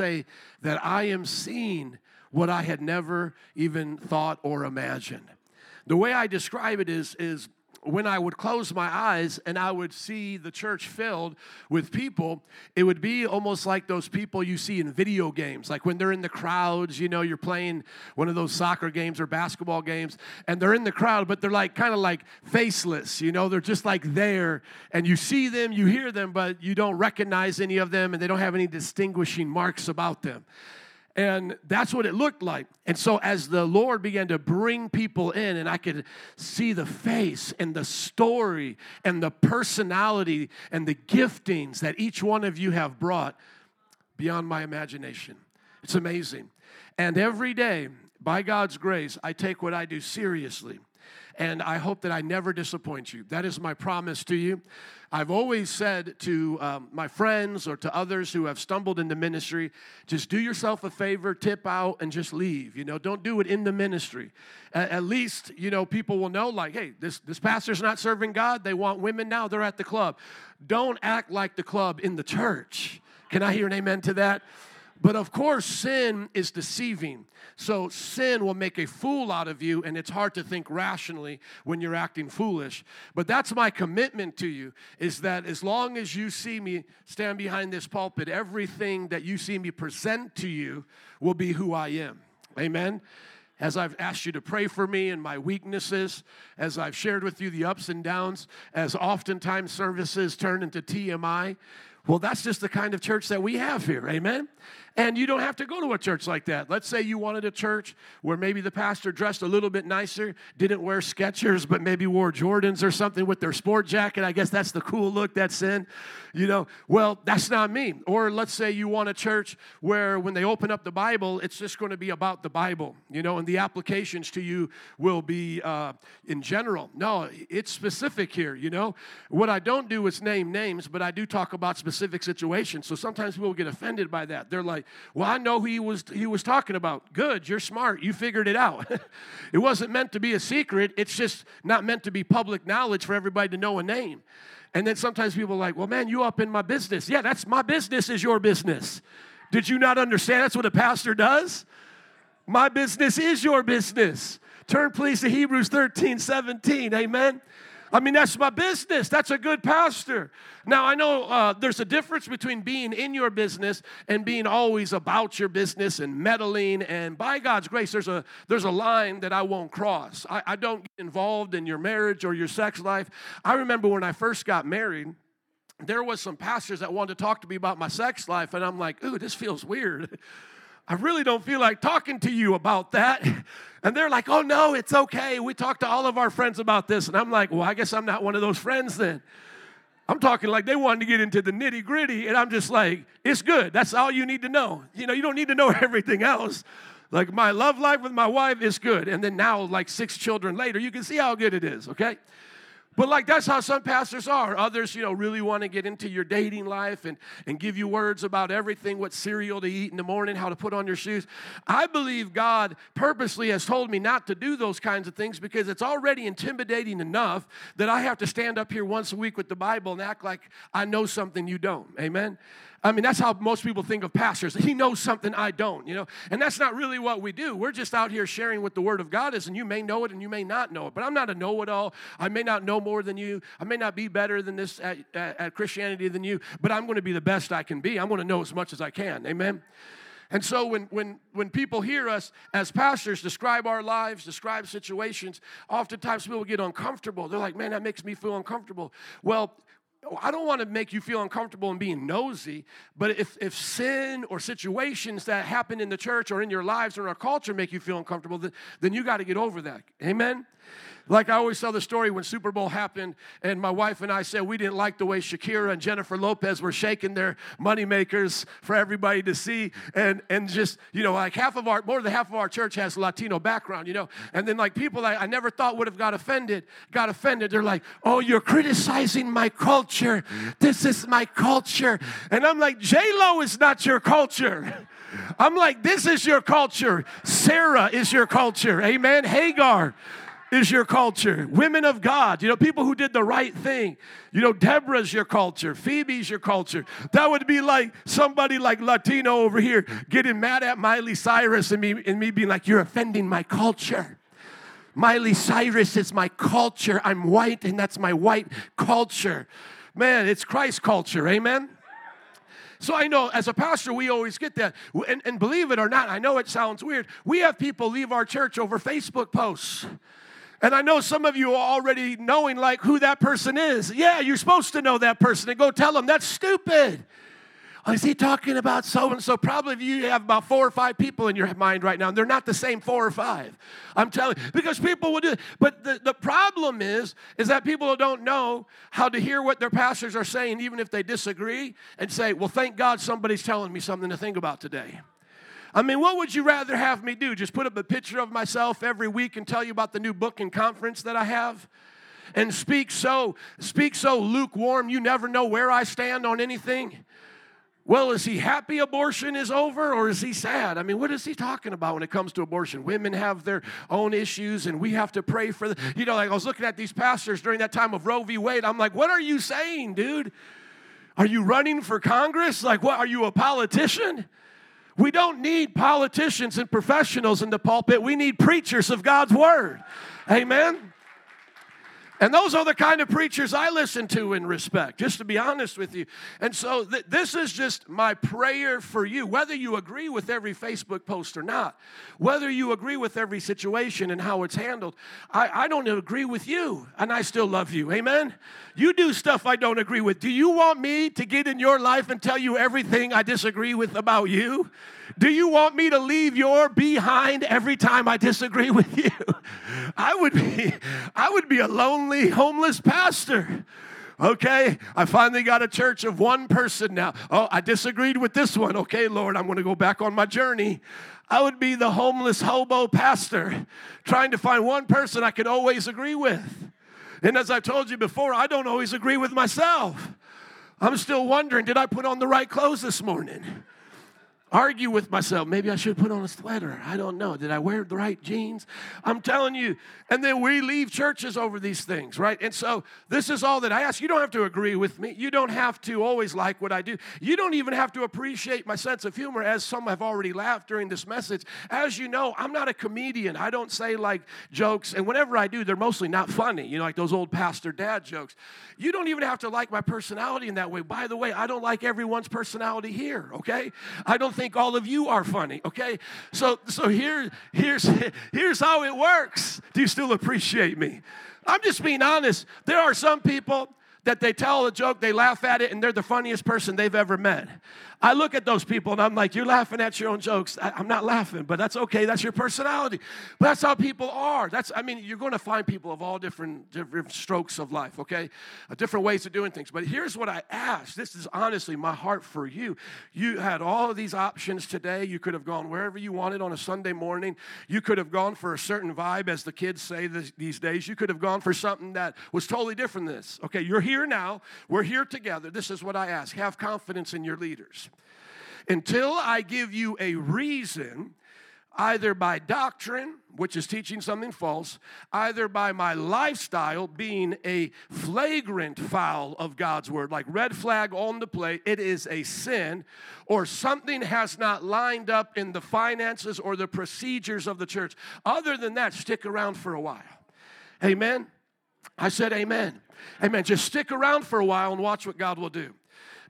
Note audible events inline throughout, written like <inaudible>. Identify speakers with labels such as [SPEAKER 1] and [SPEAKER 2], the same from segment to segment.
[SPEAKER 1] say that I am seeing what I had never even thought or imagined. The way I describe it is, is when I would close my eyes and I would see the church filled with people, it would be almost like those people you see in video games. Like when they're in the crowds, you know, you're playing one of those soccer games or basketball games, and they're in the crowd, but they're like kind of like faceless, you know, they're just like there. And you see them, you hear them, but you don't recognize any of them, and they don't have any distinguishing marks about them. And that's what it looked like. And so, as the Lord began to bring people in, and I could see the face and the story and the personality and the giftings that each one of you have brought beyond my imagination. It's amazing. And every day, by God's grace, I take what I do seriously and I hope that I never disappoint you. That is my promise to you. I've always said to um, my friends or to others who have stumbled into ministry, just do yourself a favor, tip out, and just leave. You know, don't do it in the ministry. At, at least, you know, people will know, like, hey, this, this pastor's not serving God. They want women now, they're at the club. Don't act like the club in the church. Can I hear an amen to that? But of course, sin is deceiving. So sin will make a fool out of you, and it's hard to think rationally when you're acting foolish. But that's my commitment to you is that as long as you see me stand behind this pulpit, everything that you see me present to you will be who I am. Amen as I've asked you to pray for me and my weaknesses, as I've shared with you the ups and downs, as oftentimes services turn into TMI, well, that's just the kind of church that we have here. Amen. And you don't have to go to a church like that. Let's say you wanted a church where maybe the pastor dressed a little bit nicer, didn't wear Skechers, but maybe wore Jordans or something with their sport jacket. I guess that's the cool look that's in. You know, well, that's not me. Or let's say you want a church where when they open up the Bible, it's just going to be about the Bible, you know, and the applications to you will be uh, in general. No, it's specific here, you know. What I don't do is name names, but I do talk about specific situations. So sometimes people get offended by that. They're like, well, I know who he was, he was talking about. Good, you're smart. You figured it out. <laughs> it wasn't meant to be a secret, it's just not meant to be public knowledge for everybody to know a name. And then sometimes people are like, well, man, you up in my business. Yeah, that's my business is your business. Did you not understand that's what a pastor does? My business is your business. Turn please to Hebrews 13, 17. Amen. I mean, that's my business. That's a good pastor. Now, I know uh, there's a difference between being in your business and being always about your business and meddling. And by God's grace, there's a, there's a line that I won't cross. I, I don't get involved in your marriage or your sex life. I remember when I first got married, there was some pastors that wanted to talk to me about my sex life, and I'm like, ooh, this feels weird. <laughs> I really don't feel like talking to you about that. <laughs> And they're like, oh no, it's okay. We talked to all of our friends about this. And I'm like, well, I guess I'm not one of those friends then. I'm talking like they wanted to get into the nitty gritty. And I'm just like, it's good. That's all you need to know. You know, you don't need to know <laughs> everything else. Like my love life with my wife is good. And then now, like six children later, you can see how good it is, okay? But like that's how some pastors are. Others, you know, really want to get into your dating life and, and give you words about everything, what cereal to eat in the morning, how to put on your shoes. I believe God purposely has told me not to do those kinds of things because it's already intimidating enough that I have to stand up here once a week with the Bible and act like I know something you don't. Amen. I mean, that's how most people think of pastors. He knows something I don't, you know? And that's not really what we do. We're just out here sharing what the Word of God is, and you may know it and you may not know it. But I'm not a know it all. I may not know more than you. I may not be better than this at, at, at Christianity than you, but I'm going to be the best I can be. I'm going to know as much as I can. Amen? And so when, when, when people hear us as pastors describe our lives, describe situations, oftentimes people get uncomfortable. They're like, man, that makes me feel uncomfortable. Well, I don't want to make you feel uncomfortable and being nosy, but if, if sin or situations that happen in the church or in your lives or in our culture make you feel uncomfortable, then, then you got to get over that. Amen? Like I always tell the story when Super Bowl happened, and my wife and I said we didn't like the way Shakira and Jennifer Lopez were shaking their money makers for everybody to see, and and just you know like half of our more than half of our church has Latino background, you know, and then like people I, I never thought would have got offended got offended. They're like, oh, you're criticizing my culture. This is my culture, and I'm like, J Lo is not your culture. I'm like, this is your culture. Sarah is your culture. Amen. Hagar is your culture. Women of God, you know, people who did the right thing. You know, Deborah's your culture. Phoebe's your culture. That would be like somebody like Latino over here getting mad at Miley Cyrus and me, and me being like, You're offending my culture. Miley Cyrus is my culture. I'm white, and that's my white culture. Man, it's Christ culture. Amen. So I know as a pastor, we always get that. And, and, believe it or not, I know it sounds weird. We have people leave our church over Facebook posts. And I know some of you are already knowing like who that person is. Yeah, you're supposed to know that person and go tell them that's stupid. Oh, is he talking about so and so? Probably you have about four or five people in your mind right now, and they're not the same four or five. I'm telling because people will do it. But the, the problem is, is that people don't know how to hear what their pastors are saying, even if they disagree, and say, Well, thank God somebody's telling me something to think about today. I mean, what would you rather have me do? Just put up a picture of myself every week and tell you about the new book and conference that I have? And speak so, speak so lukewarm, you never know where I stand on anything? Well, is he happy abortion is over or is he sad? I mean, what is he talking about when it comes to abortion? Women have their own issues and we have to pray for them. You know, like I was looking at these pastors during that time of Roe v. Wade. I'm like, what are you saying, dude? Are you running for Congress? Like, what? Are you a politician? We don't need politicians and professionals in the pulpit. We need preachers of God's word. Amen. And those are the kind of preachers I listen to and respect, just to be honest with you. And so th- this is just my prayer for you, whether you agree with every Facebook post or not, whether you agree with every situation and how it's handled. I, I don't agree with you, and I still love you. Amen? You do stuff I don't agree with. Do you want me to get in your life and tell you everything I disagree with about you? Do you want me to leave your behind every time I disagree with you? I would be I would be a lonely homeless pastor. Okay, I finally got a church of one person now. Oh, I disagreed with this one. Okay, Lord, I'm going to go back on my journey. I would be the homeless hobo pastor trying to find one person I could always agree with. And as I told you before, I don't always agree with myself. I'm still wondering did I put on the right clothes this morning? Argue with myself. Maybe I should put on a sweater. I don't know. Did I wear the right jeans? I'm telling you. And then we leave churches over these things, right? And so this is all that I ask. You don't have to agree with me. You don't have to always like what I do. You don't even have to appreciate my sense of humor, as some have already laughed during this message. As you know, I'm not a comedian. I don't say like jokes. And whenever I do, they're mostly not funny, you know, like those old pastor dad jokes. You don't even have to like my personality in that way. By the way, I don't like everyone's personality here, okay? I don't think all of you are funny, okay? So so here here's <laughs> here's how it works. Do you still appreciate me? I'm just being honest. There are some people that they tell a joke, they laugh at it, and they're the funniest person they've ever met. I look at those people and I'm like, you're laughing at your own jokes. I, am not laughing, but that's okay. That's your personality. But that's how people are. That's, I mean, you're going to find people of all different, different strokes of life, okay? Uh, different ways of doing things. But here's what I ask. This is honestly my heart for you. You had all of these options today. You could have gone wherever you wanted on a Sunday morning. You could have gone for a certain vibe, as the kids say this, these days. You could have gone for something that was totally different than this. Okay, you're here now. We're here together. This is what I ask. Have confidence in your leaders until I give you a reason, either by doctrine, which is teaching something false, either by my lifestyle being a flagrant foul of God's word, like red flag on the plate, it is a sin, or something has not lined up in the finances or the procedures of the church. Other than that, stick around for a while. Amen. I said amen. Amen. Just stick around for a while and watch what God will do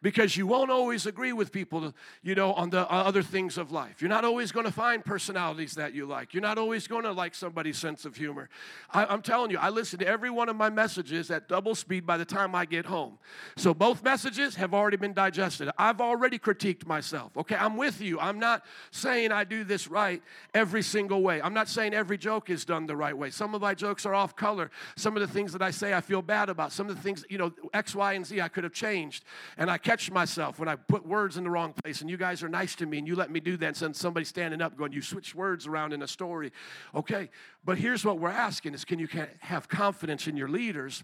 [SPEAKER 1] because you won't always agree with people, you know, on the uh, other things of life. You're not always going to find personalities that you like. You're not always going to like somebody's sense of humor. I, am telling you, I listen to every one of my messages at double speed by the time I get home. So both messages have already been digested. I've already critiqued myself. Okay, I'm with you. I'm not saying I do this right every single way. I'm not saying every joke is done the right way. Some of my jokes are off color. Some of the things that I say I feel bad about. Some of the things, you know, X, Y, and Z I could have changed. And I catch myself when I put words in the wrong place, and you guys are nice to me, and you let me do that, and send somebody standing up going, You switch words around in a story. Okay, but here's what we're asking is can you have confidence in your leaders?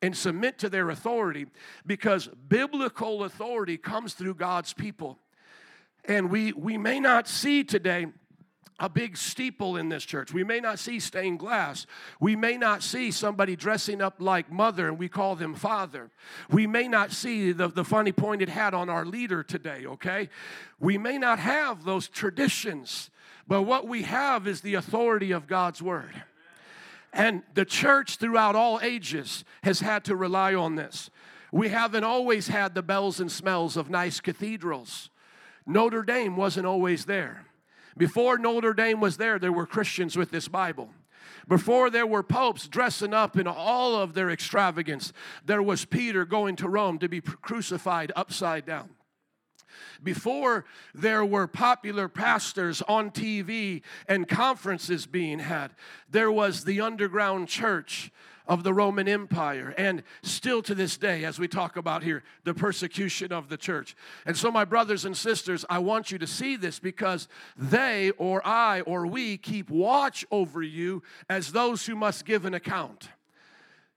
[SPEAKER 1] and submit to their authority because biblical authority comes through God's people. And we, we may not see today a big steeple in this church. We may not see stained glass. We may not see somebody dressing up like mother and we call them father. We may not see the, the funny pointed hat on our leader today, okay? We may not have those traditions, but what we have is the authority of God's word. And the church throughout all ages has had to rely on this. We haven't always had the bells and smells of nice cathedrals. Notre Dame wasn't always there. Before Notre Dame was there, there were Christians with this Bible. Before there were popes dressing up in all of their extravagance, there was Peter going to Rome to be crucified upside down. Before there were popular pastors on TV and conferences being had, there was the underground church of the Roman Empire, and still to this day, as we talk about here, the persecution of the church. And so, my brothers and sisters, I want you to see this because they or I or we keep watch over you as those who must give an account.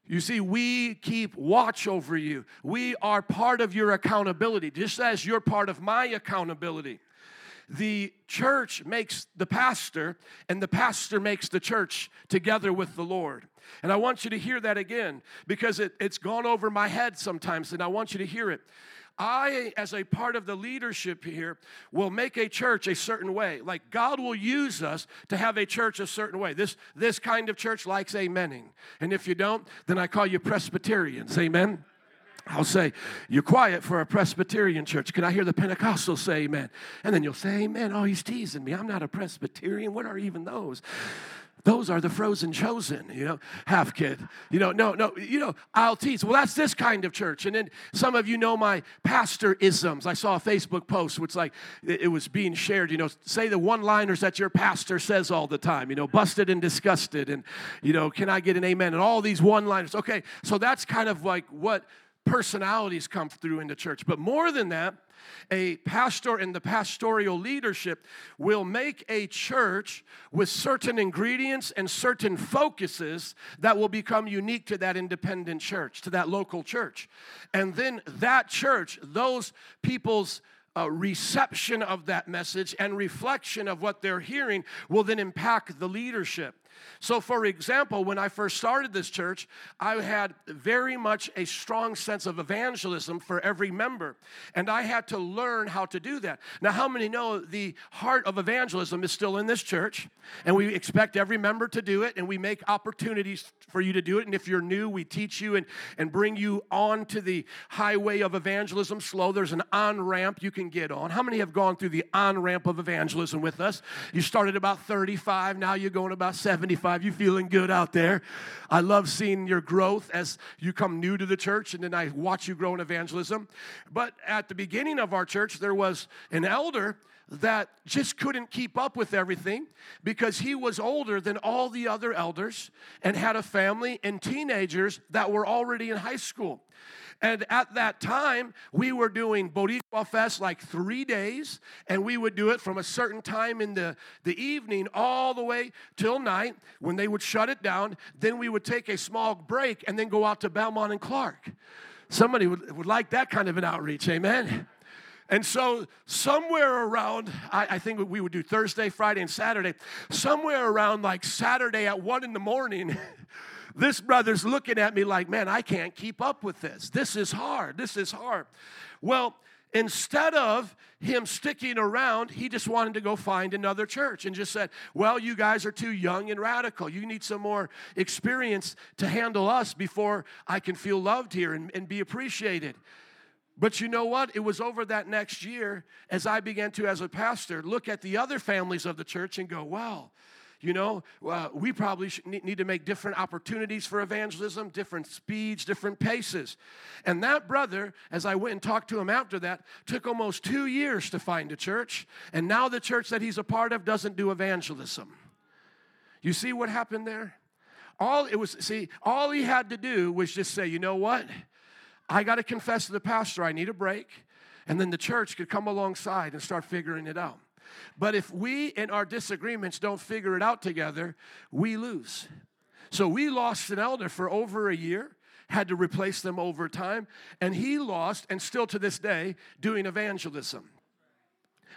[SPEAKER 1] You see, we keep watch over you. We are part of your accountability, just as you're part of my accountability the church makes the pastor, and the pastor makes the church together with the Lord. And I want you to hear that again because it, it's gone over my head sometimes, and I want you to hear it. I, as a part of the leadership here, will make a church a certain way. Like God will use us to have a church a certain way. This, this kind of church likes amening. And if you don't, then I call you Presbyterians. Amen. I'll say, You're quiet for a Presbyterian church. Can I hear the Pentecostal say amen? And then you'll say, Amen. Oh, he's teasing me. I'm not a Presbyterian. What are even those? Those are the frozen chosen, you know, half kid. You know, no, no, you know, I'll tease. Well, that's this kind of church. And then some of you know my pastor isms. I saw a Facebook post which like it was being shared, you know, say the one-liners that your pastor says all the time, you know, busted and disgusted and you know, can I get an amen? And all these one-liners. Okay, so that's kind of like what personalities come through in the church. But more than that, a pastor and the pastoral leadership will make a church with certain ingredients and certain focuses that will become unique to that independent church, to that local church. And then that church, those people's uh, reception of that message and reflection of what they're hearing will then impact the leadership. So, for example, when I first started this church, I had very much a strong sense of evangelism for every member, and I had to learn how to do that. Now, how many know the heart of evangelism is still in this church, and we expect every member to do it, and we make opportunities for you to do it. And if you're new, we teach you and, and bring you on to the highway of evangelism slow. There's an on ramp you can get on. How many have gone through the on ramp of evangelism with us? You started about 35, now you're going about 70. 75. You feeling good out there? I love seeing your growth as you come new to the church, and then I watch you grow in evangelism. But at the beginning of our church, there was an elder that just couldn't keep up with everything because he was older than all the other elders and had a family and teenagers that were already in high school. And at that time, we were doing Boricua Fest like three days, and we would do it from a certain time in the, the evening all the way till night when they would shut it down. Then we would take a small break and then go out to Belmont and Clark. Somebody would, would like that kind of an outreach, amen? And so, somewhere around, I, I, think we would do Thursday, Friday, and Saturday, somewhere around like Saturday at one in the morning, <laughs> This brother's looking at me like, man, I can't keep up with this. This is hard. This is hard. Well, instead of him sticking around, he just wanted to go find another church and just said, Well, you guys are too young and radical. You need some more experience to handle us before I can feel loved here and, and be appreciated. But you know what? It was over that next year as I began to, as a pastor, look at the other families of the church and go, Wow, you know, uh, we probably need to make different opportunities for evangelism, different speeds, different paces. And that brother, as I went and talked to him after that, took almost two years to find a church. And now the church that he's a part of doesn't do evangelism. You see what happened there? All it was, see, all he had to do was just say, you know what? I got to confess to the pastor I need a break. And then the church could come alongside and start figuring it out. But if we in our disagreements don't figure it out together, we lose. So we lost an elder for over a year, had to replace them over time, and he lost, and still to this day, doing evangelism.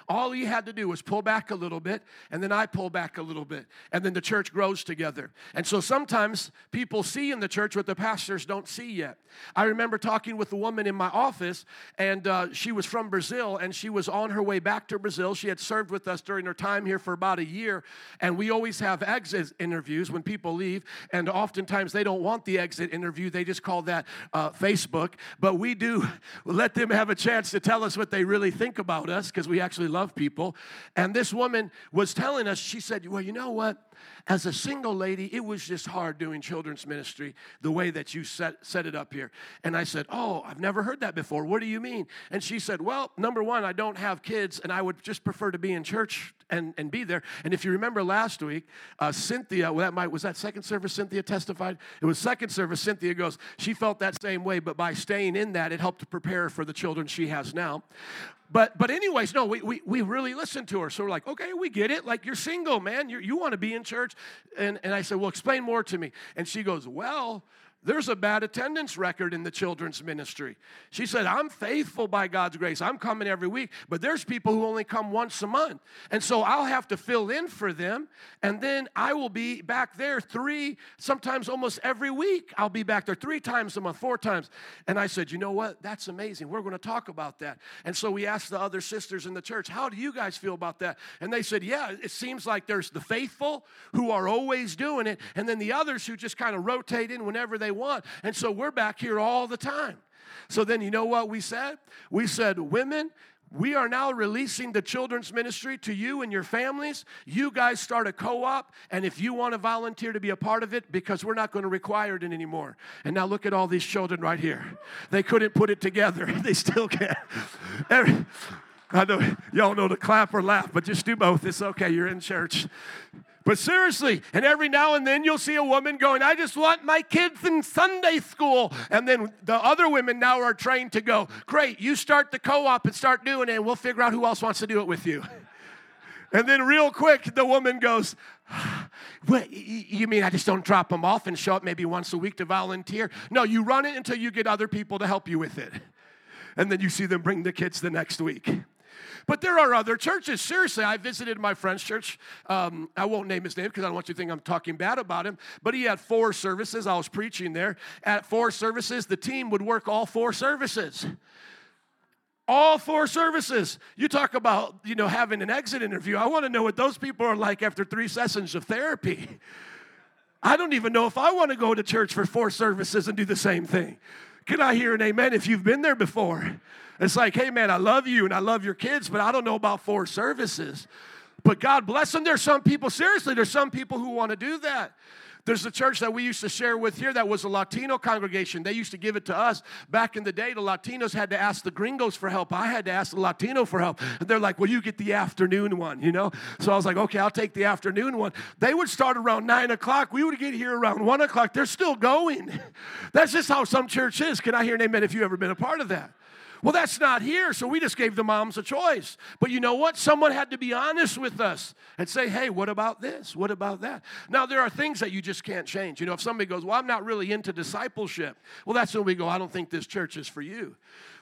[SPEAKER 1] All he had to do was pull back a little bit, and then I pull back a little bit, and then the church grows together. And so sometimes people see in the church what the pastors don't see yet. I remember talking with a woman in my office, and uh, she was from Brazil, and she was on her way back to Brazil. She had served with us during her time here for about a year, and we always have exit interviews when people leave, and oftentimes they don't want the exit interview. They just call that uh, Facebook, but we do let them have a chance to tell us what they really think about us because we actually love people. And this woman was telling us, she said, Well, you know what? As a single lady, it was just hard doing children's ministry the way that you set, set it up here. And I said, Oh, I've never heard that before. What do you mean? And she said, Well, number one, I don't have kids, and I would just prefer to be in church and, and be there. And if you remember last week, uh, Cynthia, well, that might, was that second service Cynthia testified? It was second service. Cynthia goes, She felt that same way, but by staying in that, it helped to prepare for the children she has now. But but anyways, no, we, we, we really listened to her. So we're like, okay, we get it. Like you're single, man. you you want to be in church. And, and I said, well, explain more to me. And she goes, well, there's a bad attendance record in the children's ministry. She said, I'm faithful by God's grace. I'm coming every week, but there's people who only come once a month. And so I'll have to fill in for them, and then I will be back there three, sometimes almost every week. I'll be back there three times a month, four times. And I said, You know what? That's amazing. We're going to talk about that. And so we asked the other sisters in the church, How do you guys feel about that? And they said, Yeah, it seems like there's the faithful who are always doing it, and then the others who just kind of rotate in whenever they want. And so we're back here all the time. So then you know what we said? We said, Women, we are now releasing the children's ministry to you and your families. You guys start a co op, and if you want to volunteer to be a part of it, because we're not going to require it anymore. And now look at all these children right here. They couldn't put it together, <laughs> they still can't. I know y'all know to clap or laugh, but just do both. It's okay, you're in church. But seriously, and every now and then you'll see a woman going, I just want my kids in Sunday school. And then the other women now are trained to go, Great, you start the co op and start doing it, and we'll figure out who else wants to do it with you. <laughs> And then, real quick, the woman goes, <sighs> You mean I just don't drop them off and show up maybe once a week to volunteer? No, you run it until you get other people to help you with it. And then you see them bring the kids the next week. But there are other churches. Seriously, I visited my friend's church. Um, I won't name his name because I don't want you to think I'm talking bad about him. But he had four services. I was preaching there. At four services, the team would work all four services all four services you talk about you know having an exit interview i want to know what those people are like after three sessions of therapy <laughs> i don't even know if i want to go to church for four services and do the same thing can i hear an amen if you've been there before it's like, hey, man, I love you and I love your kids, but I don't know about four services. But God bless them. There's some people, seriously, there's some people who want to do that. There's a church that we used to share with here that was a Latino congregation. They used to give it to us. Back in the day, the Latinos had to ask the gringos for help. I had to ask the Latino for help. And they're like, well, you get the afternoon one, you know? So I was like, okay, I'll take the afternoon one. They would start around 9 o'clock. We would get here around 1 o'clock. They're still going. <laughs> That's just how some church is. Can I hear an amen if you've ever been a part of that? Well, that's not here, so we just gave the moms a choice. But you know what? Someone had to be honest with us and say, hey, what about this? What about that? Now, there are things that you just can't change. You know, if somebody goes, well, I'm not really into discipleship, well, that's when we go, I don't think this church is for you.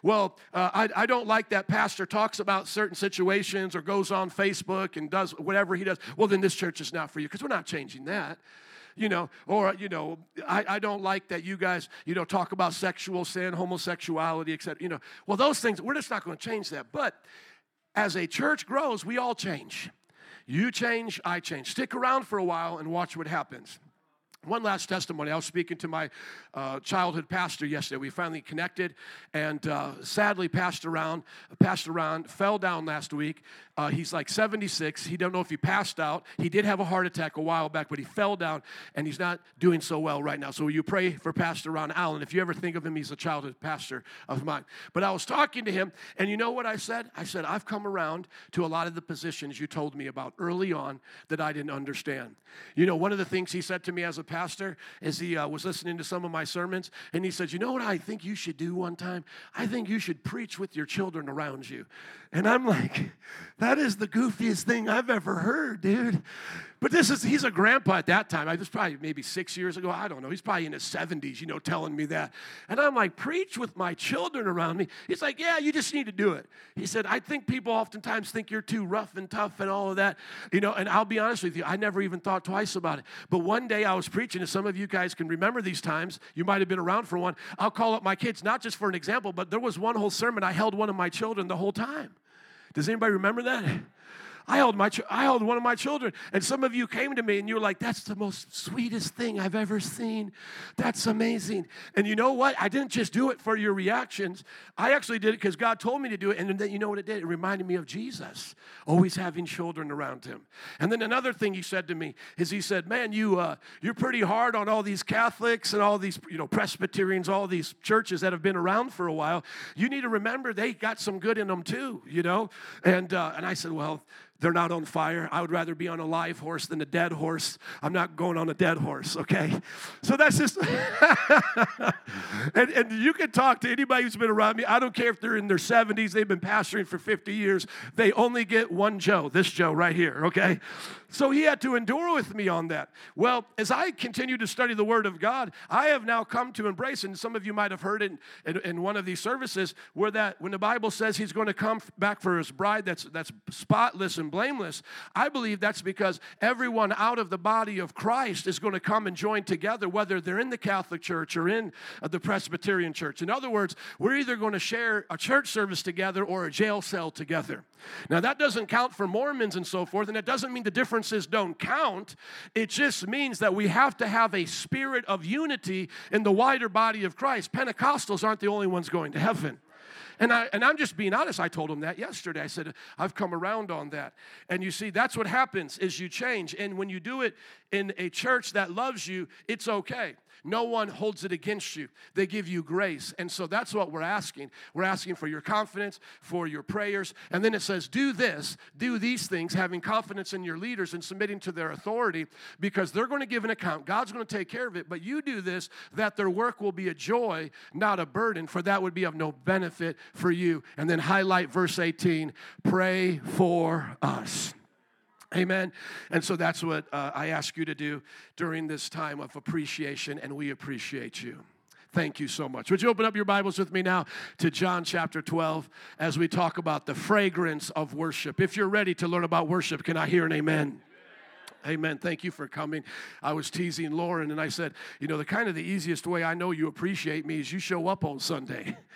[SPEAKER 1] Well, uh, I, I don't like that pastor talks about certain situations or goes on Facebook and does whatever he does. Well, then this church is not for you because we're not changing that you know, or, you know, I, I don't like that you guys, you know, talk about sexual sin, homosexuality, etc. You know, well, those things, we're just not going to change that. But as a church grows, we all change. You change, I change. Stick around for a while and watch what happens. One last testimony. I was speaking to my uh, childhood pastor yesterday. We finally connected, and uh, sadly, Pastor Round, Pastor Round fell down last week. Uh, he's like 76. He don't know if he passed out. He did have a heart attack a while back, but he fell down, and he's not doing so well right now. So you pray for Pastor Ron Allen. If you ever think of him, he's a childhood pastor of mine. But I was talking to him, and you know what I said? I said I've come around to a lot of the positions you told me about early on that I didn't understand. You know, one of the things he said to me as a pastor as he uh, was listening to some of my sermons, and he said, You know what I think you should do one time? I think you should preach with your children around you. And I'm like, That is the goofiest thing I've ever heard, dude. But this is, he's a grandpa at that time. I was probably maybe six years ago. I don't know. He's probably in his 70s, you know, telling me that. And I'm like, preach with my children around me. He's like, yeah, you just need to do it. He said, I think people oftentimes think you're too rough and tough and all of that. You know, and I'll be honest with you, I never even thought twice about it. But one day I was preaching, and some of you guys can remember these times. You might have been around for one. I'll call up my kids, not just for an example, but there was one whole sermon I held one of my children the whole time. Does anybody remember that? I held, my, I held one of my children, and some of you came to me and you were like, That's the most sweetest thing I've ever seen. That's amazing. And you know what? I didn't just do it for your reactions. I actually did it because God told me to do it. And then you know what it did? It reminded me of Jesus, always having children around him. And then another thing he said to me is he said, Man, you, uh, you're pretty hard on all these Catholics and all these you know, Presbyterians, all these churches that have been around for a while. You need to remember they got some good in them too, you know? And, uh, and I said, Well, they're not on fire. I would rather be on a live horse than a dead horse. I'm not going on a dead horse, okay? So that's just, <laughs> and, and you can talk to anybody who's been around me. I don't care if they're in their 70s, they've been pastoring for 50 years. They only get one Joe, this Joe right here, okay? So he had to endure with me on that. Well, as I continue to study the Word of God, I have now come to embrace, and some of you might have heard in, in, in one of these services, where that when the Bible says he's going to come back for his bride that's, that's spotless and blameless, I believe that's because everyone out of the body of Christ is going to come and join together, whether they're in the Catholic Church or in uh, the Presbyterian Church. In other words, we're either going to share a church service together or a jail cell together. Now, that doesn't count for Mormons and so forth, and it doesn't mean the difference differences don't count. It just means that we have to have a spirit of unity in the wider body of Christ. Pentecostals aren't the only ones going to heaven. And, I, and I'm just being honest. I told him that yesterday. I said, I've come around on that. And you see, that's what happens is you change. And when you do it in a church that loves you, it's okay. No one holds it against you. They give you grace. And so that's what we're asking. We're asking for your confidence, for your prayers. And then it says, do this, do these things, having confidence in your leaders and submitting to their authority because they're going to give an account. God's going to take care of it. But you do this that their work will be a joy, not a burden, for that would be of no benefit for you. And then highlight verse 18 pray for us. Amen. And so that's what uh, I ask you to do during this time of appreciation, and we appreciate you. Thank you so much. Would you open up your Bibles with me now to John chapter 12 as we talk about the fragrance of worship? If you're ready to learn about worship, can I hear an amen? Amen. Thank you for coming. I was teasing Lauren and I said, you know, the kind of the easiest way I know you appreciate me is you show up on Sunday. <laughs>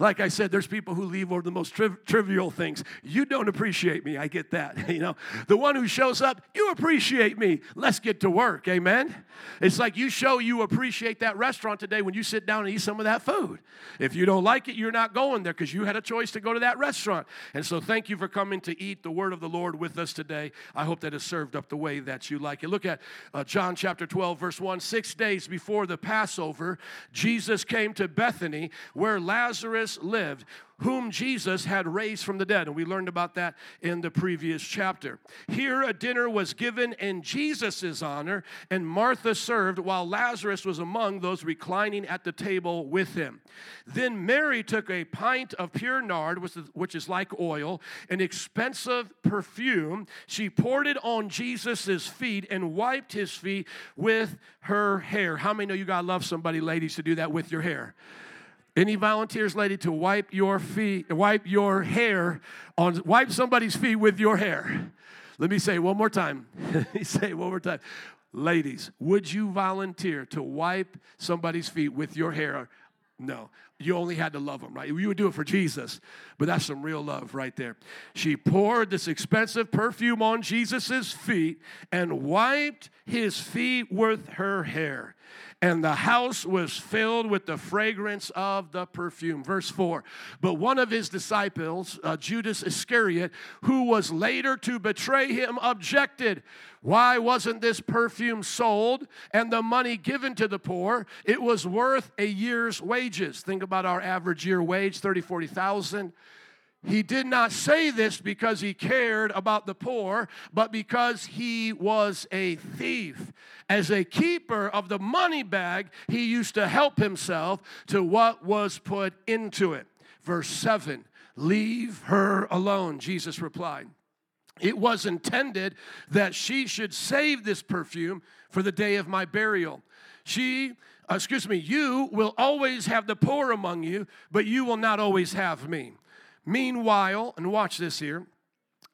[SPEAKER 1] Like I said, there's people who leave over the most tri- trivial things. You don't appreciate me. I get that. <laughs> You know, the one who shows up, you appreciate me. Let's get to work. Amen. It's like you show you appreciate that restaurant today when you sit down and eat some of that food. If you don't like it, you're not going there because you had a choice to go to that restaurant. And so, thank you for coming to eat the word of the Lord with us today. I hope that is served up the way that you like it. Look at uh, John chapter 12, verse 1. Six days before the Passover, Jesus came to Bethany where Lazarus lived, whom Jesus had raised from the dead. And we learned about that in the previous chapter. Here, a dinner was given in Jesus' honor, and Martha served while Lazarus was among those reclining at the table with him. Then Mary took a pint of pure nard, which is like oil, an expensive perfume. She poured it on Jesus' feet and wiped his feet with her hair. How many know you gotta love somebody, ladies, to do that with your hair? Any volunteers, lady, to wipe your feet, wipe your hair on, wipe somebody's feet with your hair? Let me say one more time. <laughs> Let me say one more time. Ladies, would you volunteer to wipe somebody's feet with your hair? No, you only had to love them, right? You would do it for Jesus, but that's some real love right there. She poured this expensive perfume on Jesus' feet and wiped his feet with her hair and the house was filled with the fragrance of the perfume. Verse 4 But one of his disciples, uh, Judas Iscariot, who was later to betray him, objected. Why wasn't this perfume sold and the money given to the poor? It was worth a year's wages. Think about our average year wage 30, 40,000. He did not say this because he cared about the poor, but because he was a thief. As a keeper of the money bag, he used to help himself to what was put into it. Verse 7 Leave her alone, Jesus replied. It was intended that she should save this perfume for the day of my burial. She, excuse me, you will always have the poor among you, but you will not always have me. Meanwhile, and watch this here,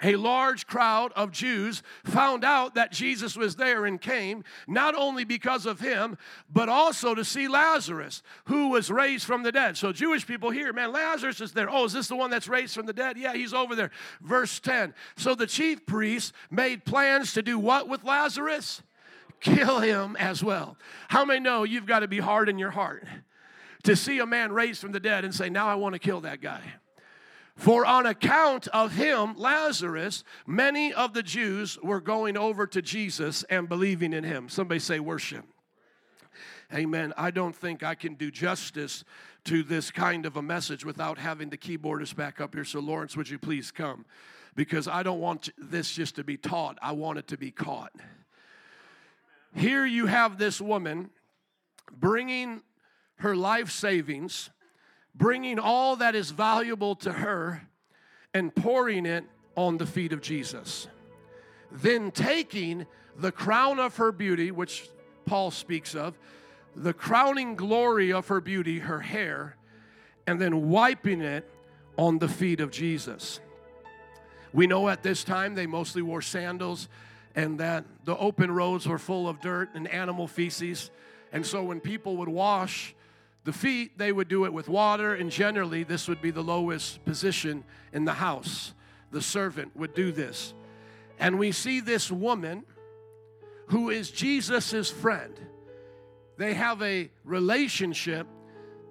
[SPEAKER 1] a large crowd of Jews found out that Jesus was there and came, not only because of him, but also to see Lazarus, who was raised from the dead. So, Jewish people here, man, Lazarus is there. Oh, is this the one that's raised from the dead? Yeah, he's over there. Verse 10. So, the chief priests made plans to do what with Lazarus? Kill him as well. How many know you've got to be hard in your heart to see a man raised from the dead and say, Now I want to kill that guy? For on account of him, Lazarus, many of the Jews were going over to Jesus and believing in him. Somebody say, worship. Amen. I don't think I can do justice to this kind of a message without having the keyboardist back up here. So, Lawrence, would you please come? Because I don't want this just to be taught, I want it to be caught. Here you have this woman bringing her life savings bringing all that is valuable to her and pouring it on the feet of Jesus. Then taking the crown of her beauty, which Paul speaks of, the crowning glory of her beauty, her hair, and then wiping it on the feet of Jesus. We know at this time they mostly wore sandals and that the open roads were full of dirt and animal feces. And so when people would wash, the feet, they would do it with water, and generally, this would be the lowest position in the house. The servant would do this. And we see this woman who is Jesus' friend. They have a relationship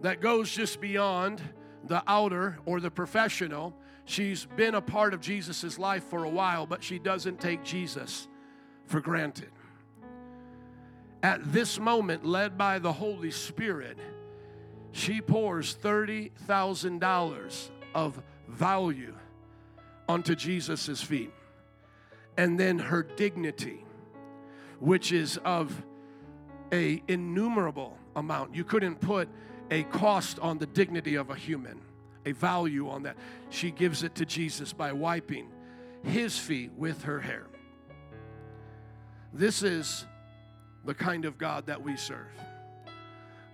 [SPEAKER 1] that goes just beyond the outer or the professional. She's been a part of Jesus' life for a while, but she doesn't take Jesus for granted. At this moment, led by the Holy Spirit, she pours $30,000 of value onto Jesus' feet. And then her dignity, which is of a innumerable amount. You couldn't put a cost on the dignity of a human, a value on that. She gives it to Jesus by wiping his feet with her hair. This is the kind of God that we serve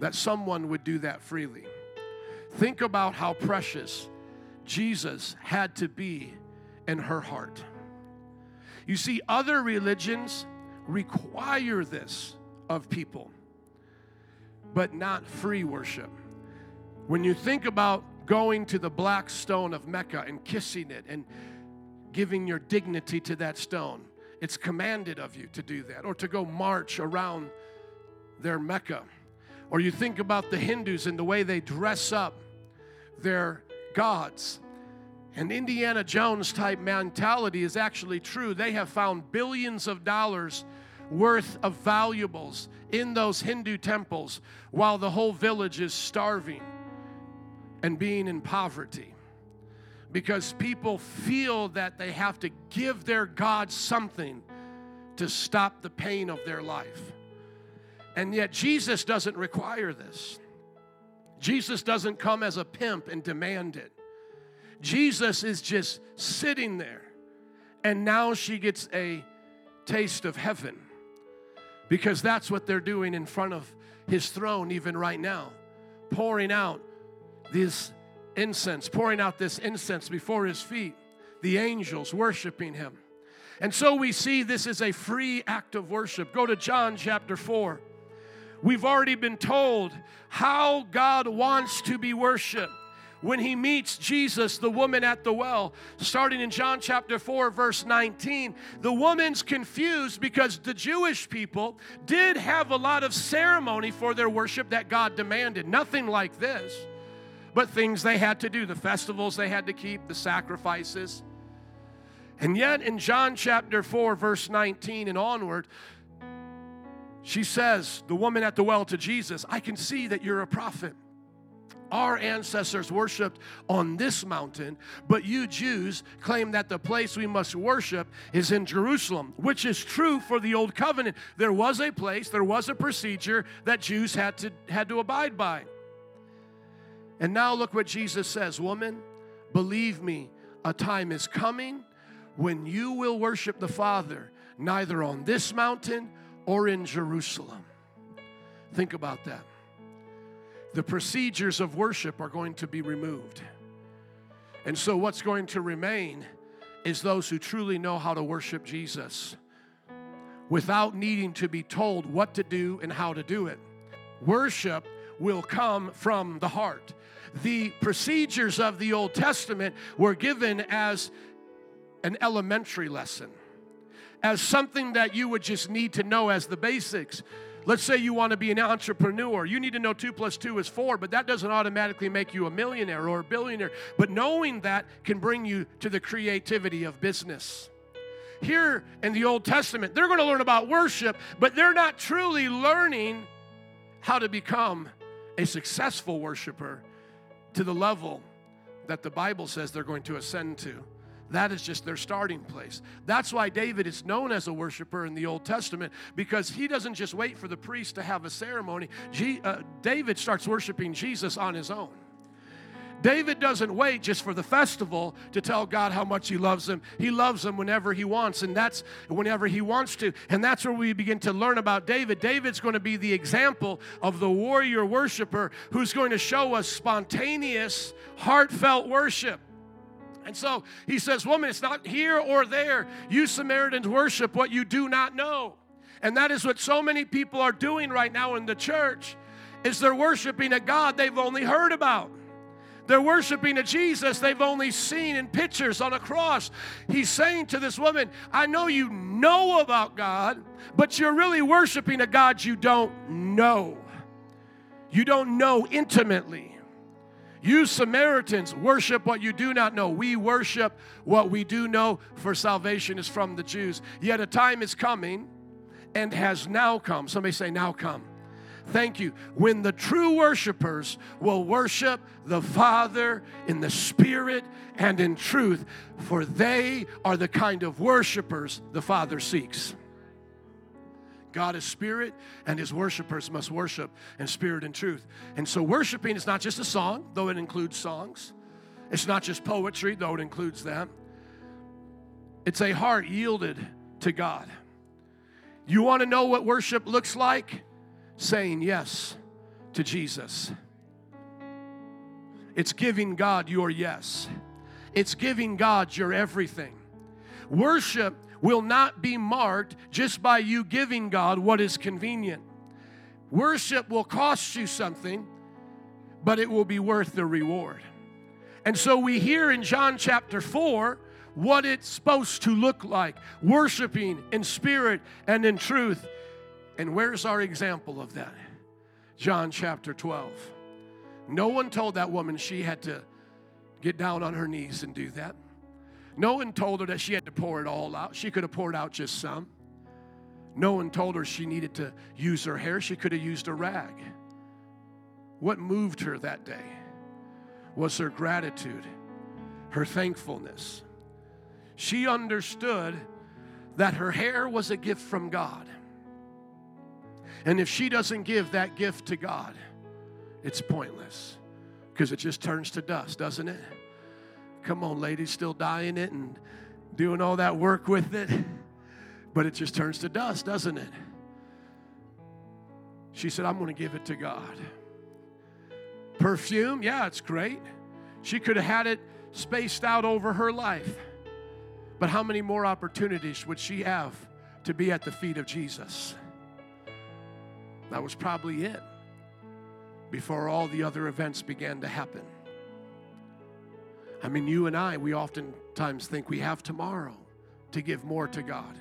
[SPEAKER 1] that someone would do that freely. Think about how precious Jesus had to be in her heart. You see, other religions require this of people, but not free worship. When you think about going to the black stone of Mecca and kissing it and giving your dignity to that stone, it's commanded of you to do that, or to go march around their Mecca or you think about the Hindus and the way they dress up their gods. And Indiana Jones type mentality is actually true. They have found billions of dollars worth of valuables in those Hindu temples while the whole village is starving and being in poverty. Because people feel that they have to give their God something to stop the pain of their life. And yet, Jesus doesn't require this. Jesus doesn't come as a pimp and demand it. Jesus is just sitting there. And now she gets a taste of heaven because that's what they're doing in front of his throne, even right now, pouring out this incense, pouring out this incense before his feet, the angels worshiping him. And so we see this is a free act of worship. Go to John chapter 4. We've already been told how God wants to be worshiped when he meets Jesus, the woman at the well, starting in John chapter 4, verse 19, the woman's confused because the Jewish people did have a lot of ceremony for their worship that God demanded. Nothing like this, but things they had to do, the festivals they had to keep, the sacrifices. And yet, in John chapter 4, verse 19 and onward, she says, the woman at the well to Jesus, I can see that you're a prophet. Our ancestors worshiped on this mountain, but you Jews claim that the place we must worship is in Jerusalem, which is true for the old covenant. There was a place, there was a procedure that Jews had to, had to abide by. And now look what Jesus says Woman, believe me, a time is coming when you will worship the Father, neither on this mountain or in Jerusalem. Think about that. The procedures of worship are going to be removed. And so, what's going to remain is those who truly know how to worship Jesus without needing to be told what to do and how to do it. Worship will come from the heart. The procedures of the Old Testament were given as an elementary lesson, as something that you would just need to know as the basics. Let's say you want to be an entrepreneur. You need to know two plus two is four, but that doesn't automatically make you a millionaire or a billionaire. But knowing that can bring you to the creativity of business. Here in the Old Testament, they're going to learn about worship, but they're not truly learning how to become a successful worshiper to the level that the Bible says they're going to ascend to. That is just their starting place. That's why David is known as a worshiper in the Old Testament because he doesn't just wait for the priest to have a ceremony. Uh, David starts worshiping Jesus on his own. David doesn't wait just for the festival to tell God how much he loves him. He loves him whenever he wants, and that's whenever he wants to. And that's where we begin to learn about David. David's going to be the example of the warrior worshiper who's going to show us spontaneous, heartfelt worship. And so he says, Woman, it's not here or there. You Samaritans worship what you do not know. And that is what so many people are doing right now in the church is they're worshiping a God they've only heard about. They're worshiping a Jesus they've only seen in pictures on a cross. He's saying to this woman, I know you know about God, but you're really worshiping a God you don't know. You don't know intimately. You Samaritans worship what you do not know. We worship what we do know, for salvation is from the Jews. Yet a time is coming and has now come. Somebody say, now come. Thank you. When the true worshipers will worship the Father in the Spirit and in truth, for they are the kind of worshipers the Father seeks. God is spirit, and his worshipers must worship in spirit and truth. And so, worshiping is not just a song, though it includes songs. It's not just poetry, though it includes that. It's a heart yielded to God. You want to know what worship looks like? Saying yes to Jesus. It's giving God your yes, it's giving God your everything. Worship will not be marked just by you giving God what is convenient. Worship will cost you something, but it will be worth the reward. And so we hear in John chapter 4 what it's supposed to look like worshiping in spirit and in truth. And where's our example of that? John chapter 12. No one told that woman she had to get down on her knees and do that. No one told her that she had to pour it all out. She could have poured out just some. No one told her she needed to use her hair. She could have used a rag. What moved her that day was her gratitude, her thankfulness. She understood that her hair was a gift from God. And if she doesn't give that gift to God, it's pointless because it just turns to dust, doesn't it? Come on, ladies, still dyeing it and doing all that work with it. But it just turns to dust, doesn't it? She said, I'm going to give it to God. Perfume, yeah, it's great. She could have had it spaced out over her life. But how many more opportunities would she have to be at the feet of Jesus? That was probably it before all the other events began to happen. I mean, you and I, we oftentimes think we have tomorrow to give more to God.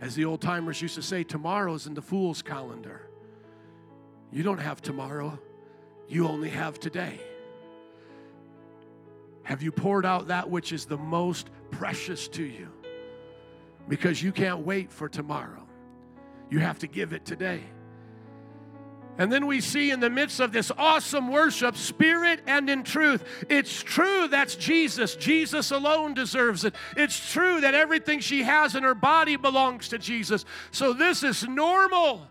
[SPEAKER 1] As the old timers used to say, tomorrow's in the fool's calendar. You don't have tomorrow, you only have today. Have you poured out that which is the most precious to you? Because you can't wait for tomorrow. You have to give it today. And then we see in the midst of this awesome worship, spirit and in truth. It's true that's Jesus. Jesus alone deserves it. It's true that everything she has in her body belongs to Jesus. So this is normal.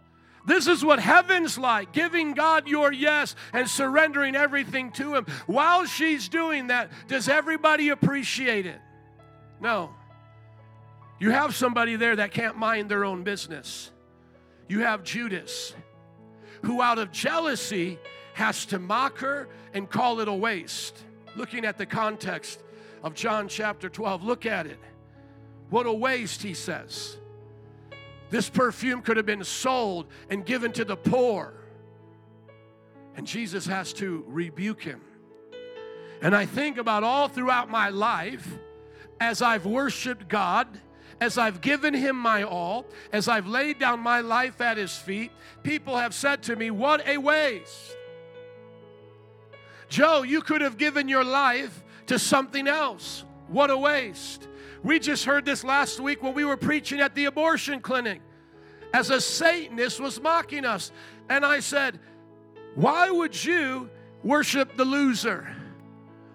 [SPEAKER 1] This is what heaven's like giving God your yes and surrendering everything to Him. While she's doing that, does everybody appreciate it? No. You have somebody there that can't mind their own business. You have Judas, who out of jealousy has to mock her and call it a waste. Looking at the context of John chapter 12, look at it. What a waste, he says. This perfume could have been sold and given to the poor. And Jesus has to rebuke him. And I think about all throughout my life as I've worshiped God, as I've given Him my all, as I've laid down my life at His feet, people have said to me, What a waste. Joe, you could have given your life to something else. What a waste. We just heard this last week when we were preaching at the abortion clinic as a Satanist was mocking us. And I said, Why would you worship the loser?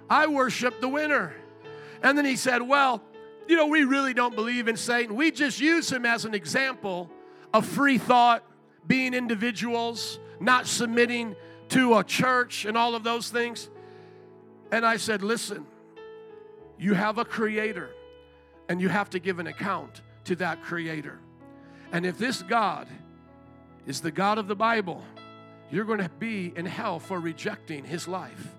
[SPEAKER 1] I worship the winner. And then he said, Well, you know, we really don't believe in Satan. We just use him as an example of free thought, being individuals, not submitting to a church, and all of those things. And I said, Listen, you have a creator, and you have to give an account to that creator. And if this God is the God of the Bible, you're going to be in hell for rejecting his life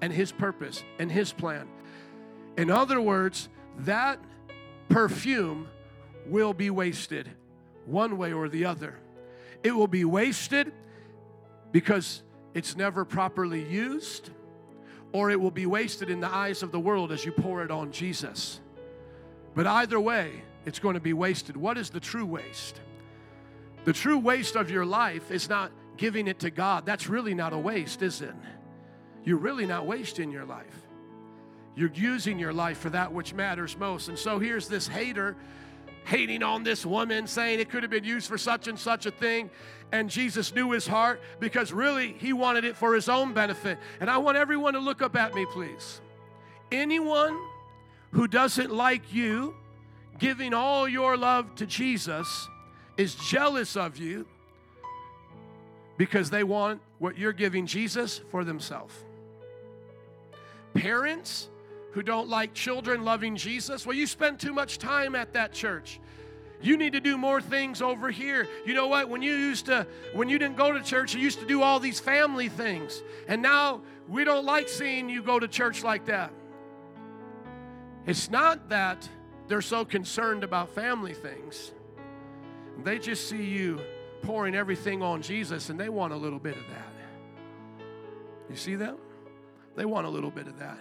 [SPEAKER 1] and his purpose and his plan. In other words, that perfume will be wasted one way or the other. It will be wasted because it's never properly used, or it will be wasted in the eyes of the world as you pour it on Jesus. But either way, it's going to be wasted. What is the true waste? The true waste of your life is not giving it to God. That's really not a waste, is it? You're really not wasting your life. You're using your life for that which matters most. And so here's this hater hating on this woman, saying it could have been used for such and such a thing. And Jesus knew his heart because really he wanted it for his own benefit. And I want everyone to look up at me, please. Anyone who doesn't like you giving all your love to Jesus is jealous of you because they want what you're giving Jesus for themselves. Parents who don't like children loving Jesus, well, you spend too much time at that church. You need to do more things over here. You know what? When you used to, when you didn't go to church, you used to do all these family things. And now we don't like seeing you go to church like that. It's not that they're so concerned about family things, they just see you pouring everything on Jesus and they want a little bit of that. You see that? They want a little bit of that.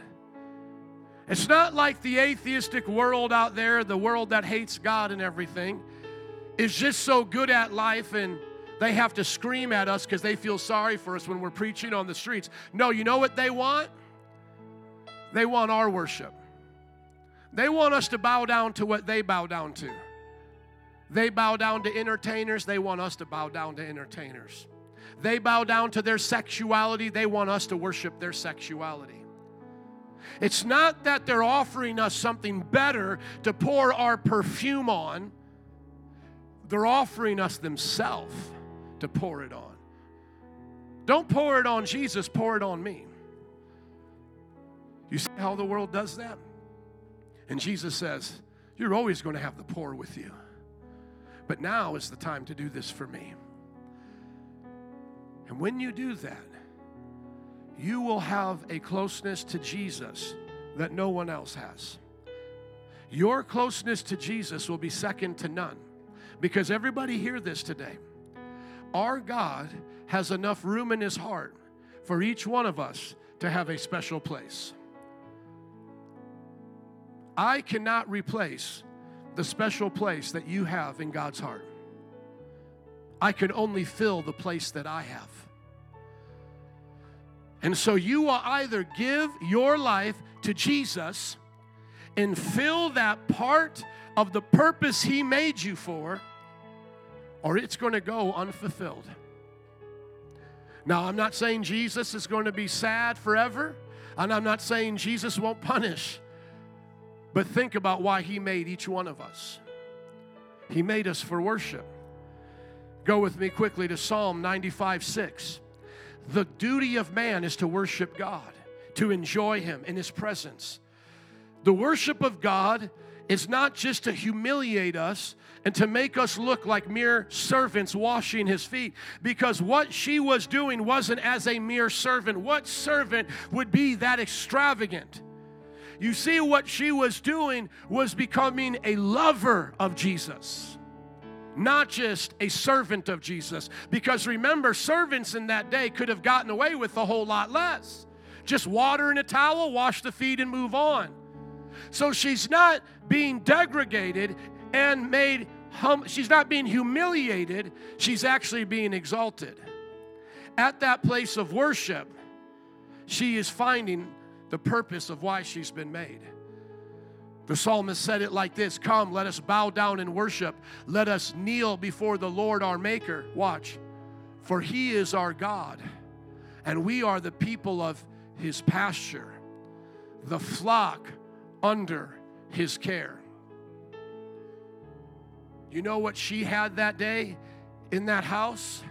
[SPEAKER 1] It's not like the atheistic world out there, the world that hates God and everything, is just so good at life and they have to scream at us because they feel sorry for us when we're preaching on the streets. No, you know what they want? They want our worship. They want us to bow down to what they bow down to. They bow down to entertainers, they want us to bow down to entertainers. They bow down to their sexuality, they want us to worship their sexuality. It's not that they're offering us something better to pour our perfume on, they're offering us themselves to pour it on. Don't pour it on Jesus, pour it on me. You see how the world does that? And Jesus says, You're always going to have the poor with you. But now is the time to do this for me. And when you do that, you will have a closeness to Jesus that no one else has. Your closeness to Jesus will be second to none because everybody hear this today. Our God has enough room in his heart for each one of us to have a special place. I cannot replace the special place that you have in God's heart. I can only fill the place that I have. And so you will either give your life to Jesus and fill that part of the purpose He made you for, or it's going to go unfulfilled. Now, I'm not saying Jesus is going to be sad forever, and I'm not saying Jesus won't punish. But think about why He made each one of us. He made us for worship. Go with me quickly to Psalm 95 6. The duty of man is to worship God, to enjoy Him in His presence. The worship of God is not just to humiliate us and to make us look like mere servants washing his feet, because what she was doing wasn't as a mere servant. What servant would be that extravagant? You see, what she was doing was becoming a lover of Jesus not just a servant of Jesus. Because remember, servants in that day could have gotten away with a whole lot less. Just water in a towel, wash the feet, and move on. So she's not being degraded and made hum, she's not being humiliated, she's actually being exalted. At that place of worship, she is finding the purpose of why she's been made. The psalmist said it like this Come, let us bow down and worship. Let us kneel before the Lord our Maker. Watch, for he is our God, and we are the people of his pasture, the flock under his care. You know what she had that day in that house?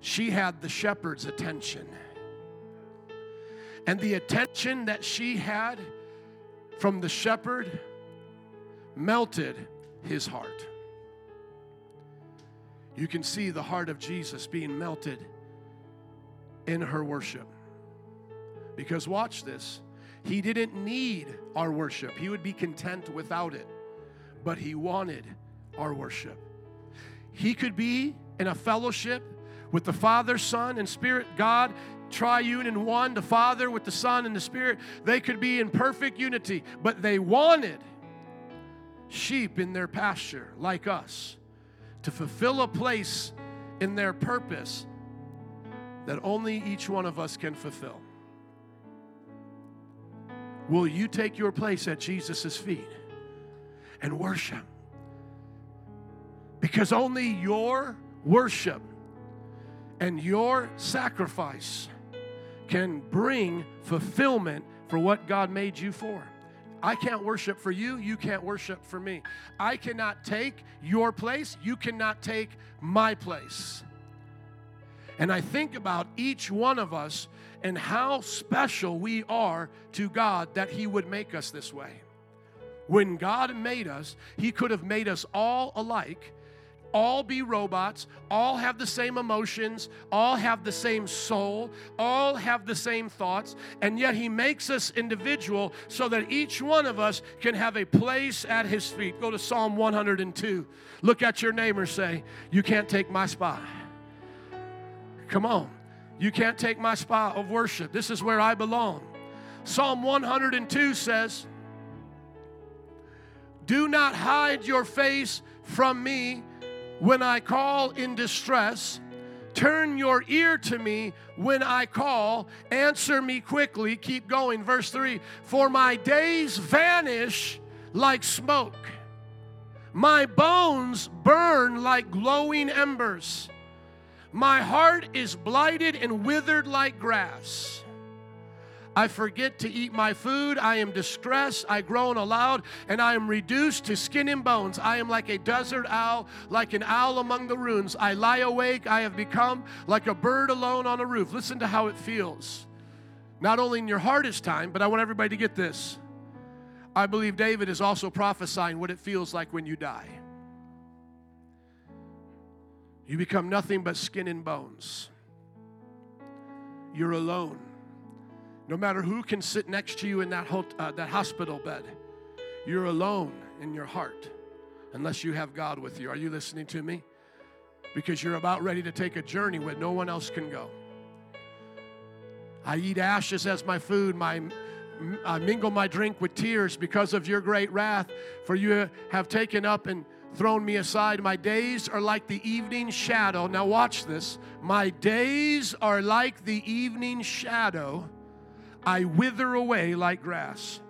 [SPEAKER 1] She had the shepherd's attention. And the attention that she had from the shepherd melted his heart. You can see the heart of Jesus being melted in her worship. Because watch this. He didn't need our worship. He would be content without it. But he wanted our worship. He could be in a fellowship with the Father, Son, and Spirit, God, triune in one, the Father with the Son and the Spirit. They could be in perfect unity, but they wanted sheep in their pasture like us to fulfill a place in their purpose that only each one of us can fulfill. Will you take your place at Jesus' feet and worship? Because only your worship and your sacrifice can bring fulfillment for what God made you for. I can't worship for you, you can't worship for me. I cannot take your place, you cannot take my place. And I think about each one of us and how special we are to God that He would make us this way. When God made us, He could have made us all alike all be robots, all have the same emotions, all have the same soul, all have the same thoughts, and yet He makes us individual so that each one of us can have a place at His feet. Go to Psalm 102. Look at your neighbor, say, You can't take my spot. Come on. You can't take my spot of worship. This is where I belong. Psalm 102 says, Do not hide your face from me when I call in distress. Turn your ear to me when I call. Answer me quickly. Keep going. Verse 3 For my days vanish like smoke, my bones burn like glowing embers. My heart is blighted and withered like grass. I forget to eat my food. I am distressed. I groan aloud, and I am reduced to skin and bones. I am like a desert owl, like an owl among the ruins. I lie awake. I have become like a bird alone on a roof. Listen to how it feels. Not only in your hardest time, but I want everybody to get this. I believe David is also prophesying what it feels like when you die. You become nothing but skin and bones. You're alone. No matter who can sit next to you in that, uh, that hospital bed, you're alone in your heart unless you have God with you. Are you listening to me? Because you're about ready to take a journey where no one else can go. I eat ashes as my food, my I mingle my drink with tears because of your great wrath, for you have taken up and thrown me aside. My days are like the evening shadow. Now, watch this. My days are like the evening shadow I wither away like grass.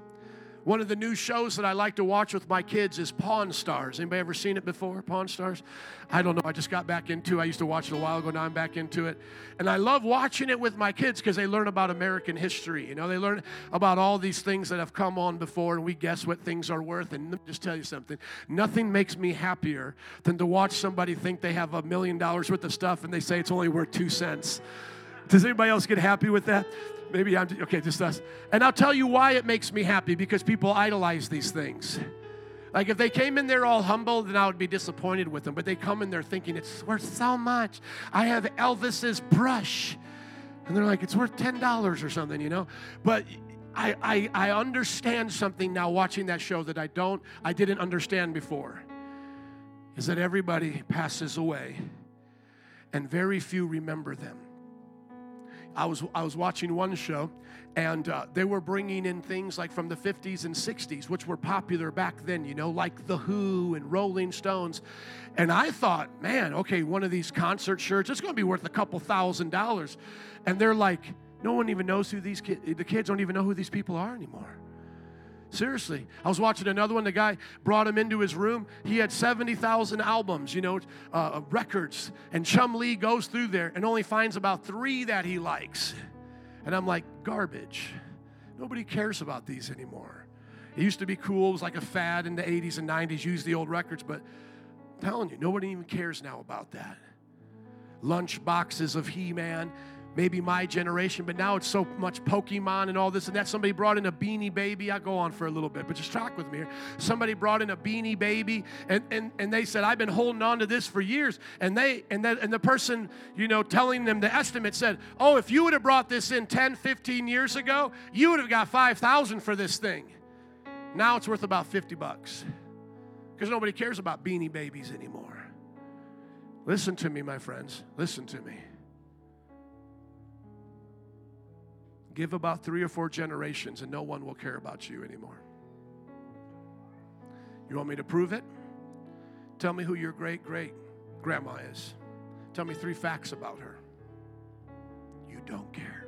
[SPEAKER 1] One of the new shows that I like to watch with my kids is Pawn Stars. Anybody ever seen it before? Pawn Stars? I don't know. I just got back into. it. I used to watch it a while ago. Now I'm back into it, and I love watching it with my kids because they learn about American history. You know, they learn about all these things that have come on before, and we guess what things are worth. And let me just tell you something: nothing makes me happier than to watch somebody think they have a million dollars worth of stuff, and they say it's only worth two cents. Does anybody else get happy with that? Maybe I'm okay, just us. And I'll tell you why it makes me happy because people idolize these things. Like if they came in there all humble, then I would be disappointed with them. But they come in there thinking it's worth so much. I have Elvis's brush. And they're like, it's worth $10 or something, you know? But I, I, I understand something now watching that show that I don't, I didn't understand before. Is that everybody passes away and very few remember them. I was, I was watching one show and uh, they were bringing in things like from the 50s and 60s, which were popular back then, you know, like The Who and Rolling Stones. And I thought, man, okay, one of these concert shirts, it's going to be worth a couple thousand dollars. And they're like, no one even knows who these kids, the kids don't even know who these people are anymore. Seriously. I was watching another one. The guy brought him into his room. He had 70,000 albums, you know, uh, records. And Chumlee goes through there and only finds about three that he likes. And I'm like, garbage. Nobody cares about these anymore. It used to be cool. It was like a fad in the 80s and 90s, use the old records. But I'm telling you, nobody even cares now about that. Lunch boxes of He Man maybe my generation, but now it's so much Pokemon and all this and that. Somebody brought in a beanie baby. I'll go on for a little bit, but just talk with me here. Somebody brought in a beanie baby and, and, and they said, I've been holding on to this for years. And they and that and the person, you know, telling them the estimate said, Oh, if you would have brought this in 10, 15 years ago, you would have got 5,000 for this thing. Now it's worth about 50 bucks. Because nobody cares about beanie babies anymore. Listen to me, my friends. Listen to me. Give about three or four generations, and no one will care about you anymore. You want me to prove it? Tell me who your great great grandma is. Tell me three facts about her. You don't care.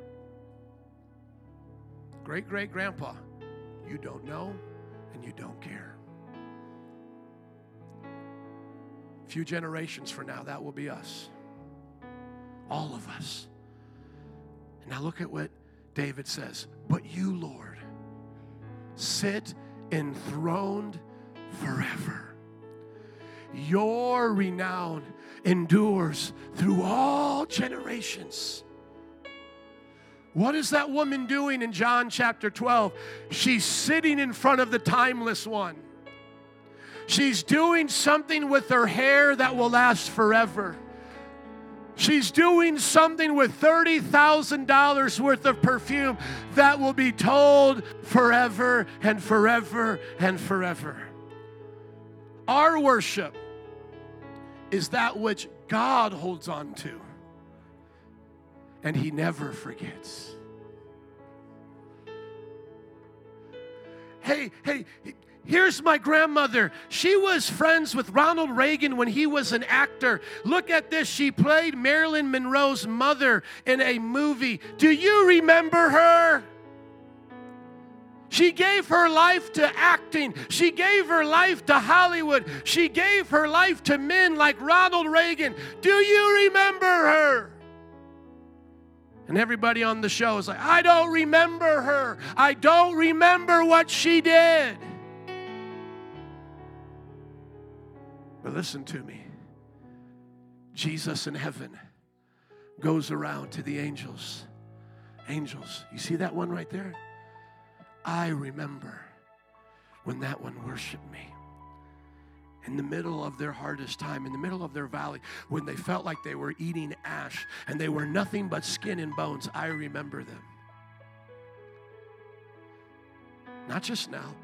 [SPEAKER 1] Great great grandpa, you don't know and you don't care. A few generations from now, that will be us. All of us. And now look at what David says, But you, Lord, sit enthroned forever. Your renown endures through all generations. What is that woman doing in John chapter 12? She's sitting in front of the timeless one. She's doing something with her hair that will last forever. She's doing something with $30,000 worth of perfume that will be told forever and forever and forever. Our worship is that which God holds on to, and He never forgets. Hey, hey, Here's my grandmother. She was friends with Ronald Reagan when he was an actor. Look at this. She played Marilyn Monroe's mother in a movie. Do you remember her? She gave her life to acting. She gave her life to Hollywood. She gave her life to men like Ronald Reagan. Do you remember her? And everybody on the show is like, I don't remember her. I don't remember what she did. Listen to me Jesus in heaven goes around to the angels. Angels, you see that one right there? I remember when that one worshiped me. In the middle of their hardest time, in the middle of their valley, when they felt like they were eating ash and they were nothing but skin and bones, I remember them. Not just now,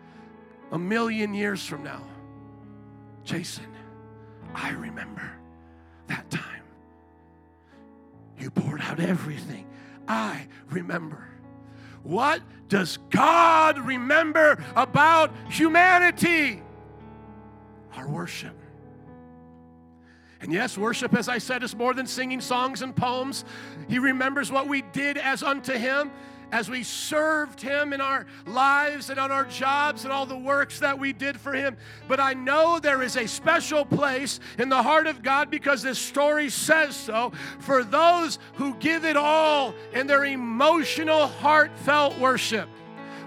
[SPEAKER 1] a million years from now. Jason, I remember that time. You poured out everything. I remember. What does God remember about humanity? Our worship. And yes, worship, as I said, is more than singing songs and poems. He remembers what we did as unto Him as we served Him in our lives and on our jobs and all the works that we did for Him. But I know there is a special place in the heart of God because this story says so for those who give it all in their emotional, heartfelt worship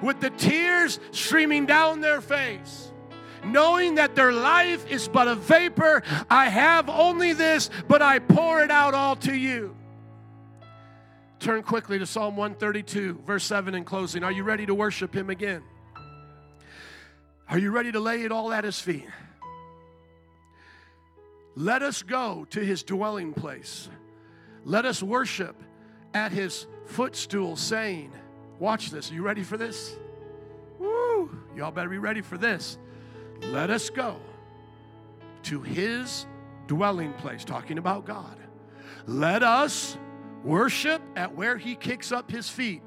[SPEAKER 1] with the tears streaming down their face knowing that their life is but a vapor. I have only this, but I pour it out all to you. Turn quickly to Psalm 132, verse 7 in closing. Are you ready to worship Him again? Are you ready to lay it all at his feet? Let us go to his dwelling place. Let us worship at his footstool, saying, Watch this. Are you ready for this? Woo! Y'all better be ready for this. Let us go to his dwelling place, talking about God. Let us worship at where he kicks up his feet,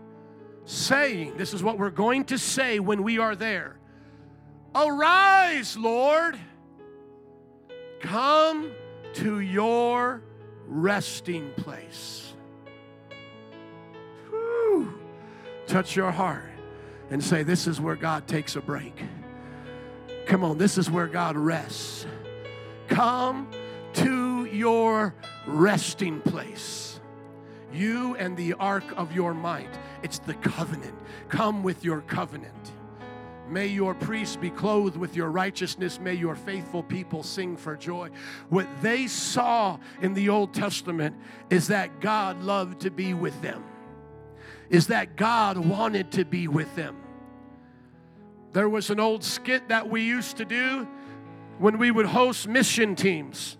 [SPEAKER 1] saying, This is what we're going to say when we are there Arise, Lord, come to your resting place. Whew. Touch your heart and say, This is where God takes a break. Come on, this is where God rests. Come to your resting place. You and the ark of your might. It's the covenant. Come with your covenant. May your priests be clothed with your righteousness. May your faithful people sing for joy. What they saw in the Old Testament is that God loved to be with them, is that God wanted to be with them. There was an old skit that we used to do when we would host mission teams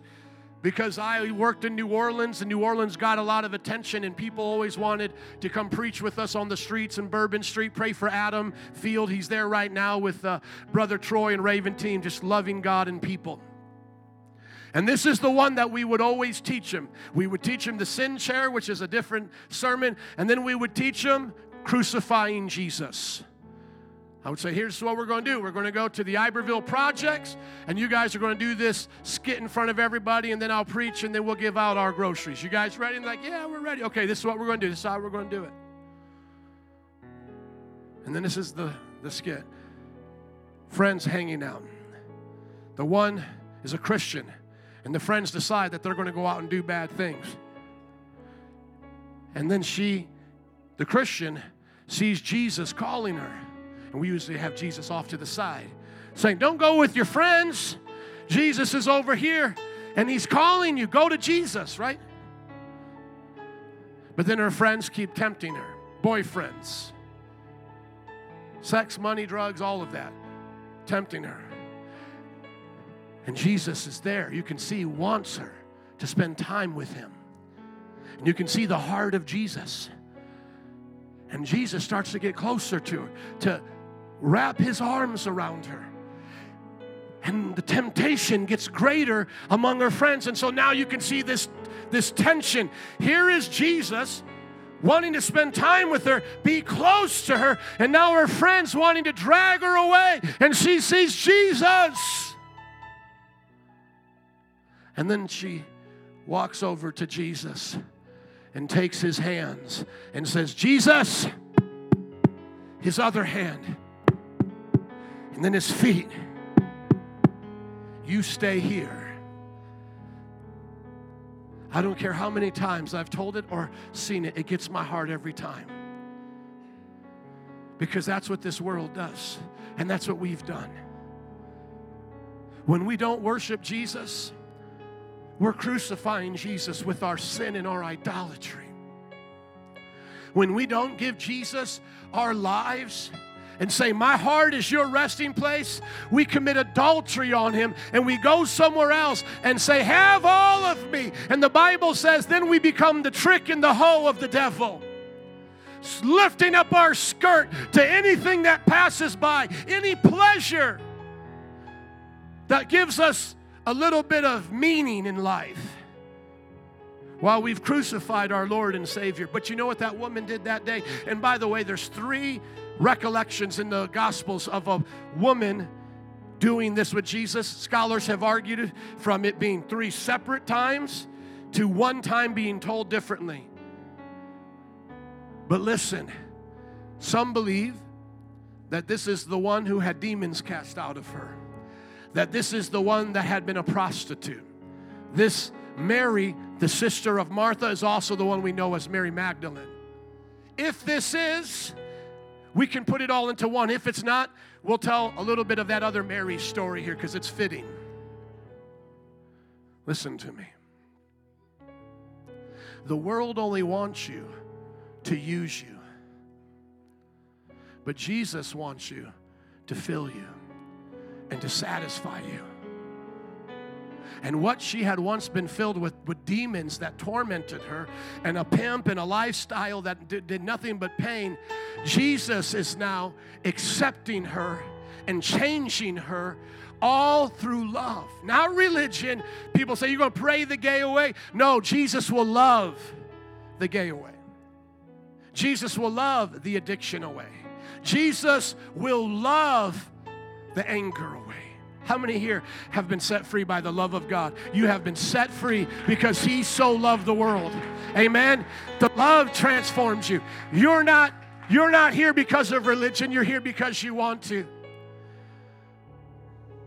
[SPEAKER 1] because I worked in New Orleans, and New Orleans got a lot of attention, and people always wanted to come preach with us on the streets in Bourbon Street. Pray for Adam Field. He's there right now with uh, Brother Troy and Raven team, just loving God and people. And this is the one that we would always teach him. We would teach him the sin chair, which is a different sermon, and then we would teach him crucifying Jesus. I would say, here's what we're going to do. We're going to go to the Iberville Projects, and you guys are going to do this skit in front of everybody, and then I'll preach, and then we'll give out our groceries. You guys ready? And like, yeah, we're ready. Okay, this is what we're going to do. This is how we're going to do it. And then this is the, the skit. Friends hanging out. The one is a Christian, and the friends decide that they're going to go out and do bad things. And then she, the Christian, sees Jesus calling her. And we usually have Jesus off to the side, saying, Don't go with your friends. Jesus is over here and he's calling you. Go to Jesus, right? But then her friends keep tempting her boyfriends, sex, money, drugs, all of that, tempting her. And Jesus is there. You can see he wants her to spend time with him. And you can see the heart of Jesus. And Jesus starts to get closer to her, to wrap his arms around her. And the temptation gets greater among her friends. And so now you can see this, this tension. Here is Jesus wanting to spend time with her, be close to her, and now her friends wanting to drag her away. And she sees Jesus. And then she walks over to Jesus and takes his hands and says, Jesus, his other hand and then his feet. You stay here. I don't care how many times I've told it or seen it, it gets my heart every time. Because that's what this world does, and that's what we've done. When we don't worship Jesus, we're crucifying Jesus with our sin and our idolatry. When we don't give Jesus our lives, and say, My heart is your resting place, we commit adultery on him and we go somewhere else and say, Have all of me. And the Bible says, then we become the trick in the hoe of the devil. Lifting up our skirt to anything that passes by, any pleasure that gives us a little bit of meaning in life while we've crucified our Lord and Savior. But you know what that woman did that day? And by the way, there's three recollections in the Gospels of a woman doing this with Jesus. Scholars have argued from it being three separate times to one time being told differently. But listen, some believe that this is the one who had demons cast out of her, that this is the one that had been a prostitute. This Mary, the sister of Martha, is also the one we know as Mary Magdalene. If this is we can put it all into one. If it's not, we'll tell a little bit of that other Mary story here because it's fitting. Listen to me. The world only wants you to use you, but Jesus wants you to fill you. and to satisfy you. And what she had once been filled with, with demons that tormented her, and a pimp and a lifestyle that did, did nothing but pain, Jesus is now accepting her and changing her all through love. Not religion. People say, You're going to pray the gay away. No, Jesus will love the gay away. Jesus will love the addiction away. Jesus will love the anger away. How many here have been set free by the love of God? You have been set free because He so loved the world. Amen. The love transforms you. You're not you're not here because of religion, you're here because you want to.